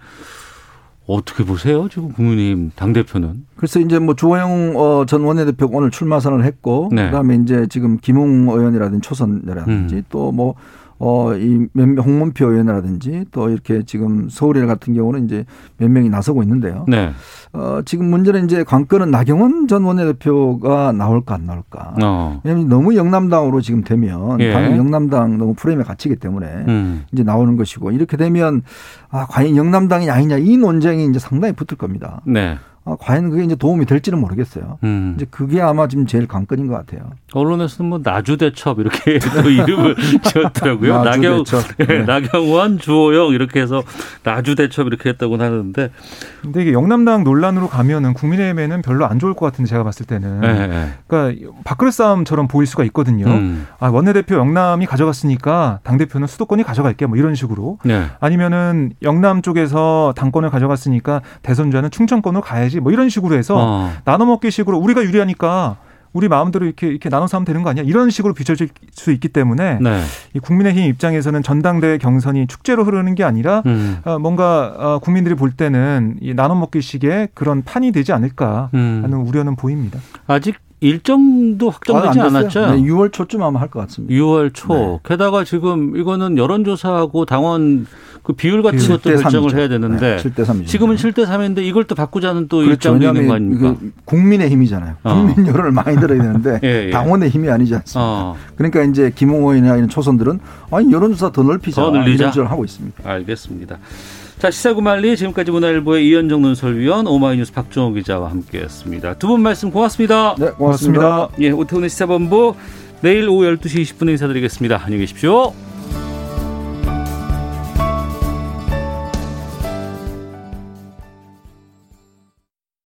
어떻게 보세요? 지금 국민의힘 당 대표는? 글쎄 이제 뭐 주호영 어, 전 원내대표 오늘 출마 선언을 했고 네. 그다음에 이제 지금 김웅 의원이라든지 초선 이라든지 음. 또뭐 어, 이 홍문표 의원이라든지 또 이렇게 지금 서울에 같은 경우는 이제 몇 명이 나서고 있는데요. 네. 어, 지금 문제는 이제 관건은 나경원 전 원내대표가 나올까 안 나올까. 어. 왜냐하면 너무 영남당으로 지금 되면 예. 당연히 영남당 너무 프레임에 갇히기 때문에 음. 이제 나오는 것이고 이렇게 되면 아, 과연 영남당이 아니냐 이 논쟁이 이제 상당히 붙을 겁니다. 네. 아, 과연 그게 이제 도움이 될지는 모르겠어요. 음. 이제 그게 아마 지금 제일 관건인 것 같아요. 언론에서는 뭐 나주대첩 이렇게 또 이름을 지었더라고요. 나경, 예, 네. 나경원, 주호영 이렇게 해서 나주대첩 이렇게 했다고 하는데. 근데 이게 영남당 논란으로 가면은 국민의힘에는 별로 안 좋을 것 같은데 제가 봤을 때는. 네, 네. 그러니까 밥그릇 싸움처럼 보일 수가 있거든요. 음. 아, 원내대표 영남이 가져갔으니까 당대표는 수도권이 가져갈게 뭐 이런 식으로. 네. 아니면은 영남 쪽에서 당권을 가져갔으니까 대선주자는 충청권으로 가야지 뭐 이런 식으로 해서 어. 나눠 먹기 식으로 우리가 유리하니까 우리 마음대로 이렇게 이렇게 나눠서 하면 되는 거 아니야? 이런 식으로 비춰질 수 있기 때문에 네. 이 국민의힘 입장에서는 전당대 경선이 축제로 흐르는 게 아니라 음. 어, 뭔가 어, 국민들이 볼 때는 이 나눠 먹기식의 그런 판이 되지 않을까 음. 하는 음. 우려는 보입니다. 아직 일정도 확정되지 아, 않았죠. 네, 6월 초쯤 아마 할 것 같습니다. 6월 초. 네. 게다가 지금 이거는 여론조사하고 당원 그 비율 같은 것도 결정을 3이죠. 해야 되는데 네, 7대 3이죠. 지금은 7대 3인데 이걸 또 바꾸자는 또 그렇죠. 입장도 있는 거 아닙니까? 그 국민의 힘이잖아요. 어. 국민 여론을 많이 들어야 되는데 예, 예. 당원의 힘이 아니지 않습니까? 어. 그러니까 이제 김홍호이나 이런 초선들은 아니 여론조사 더 넓히자 더 늘리자. 이런 하고 있습니다. 알겠습니다. 자 시사구말리 지금까지 문화일보의 이현정 논설위원 오마이뉴스 박종호 기자와 함께했습니다. 두 분 말씀 고맙습니다. 네 고맙습니다. 고맙습니다. 예 오태훈의 시사본부 내일 오후 12시 20분에 인사드리겠습니다. 안녕히 계십시오.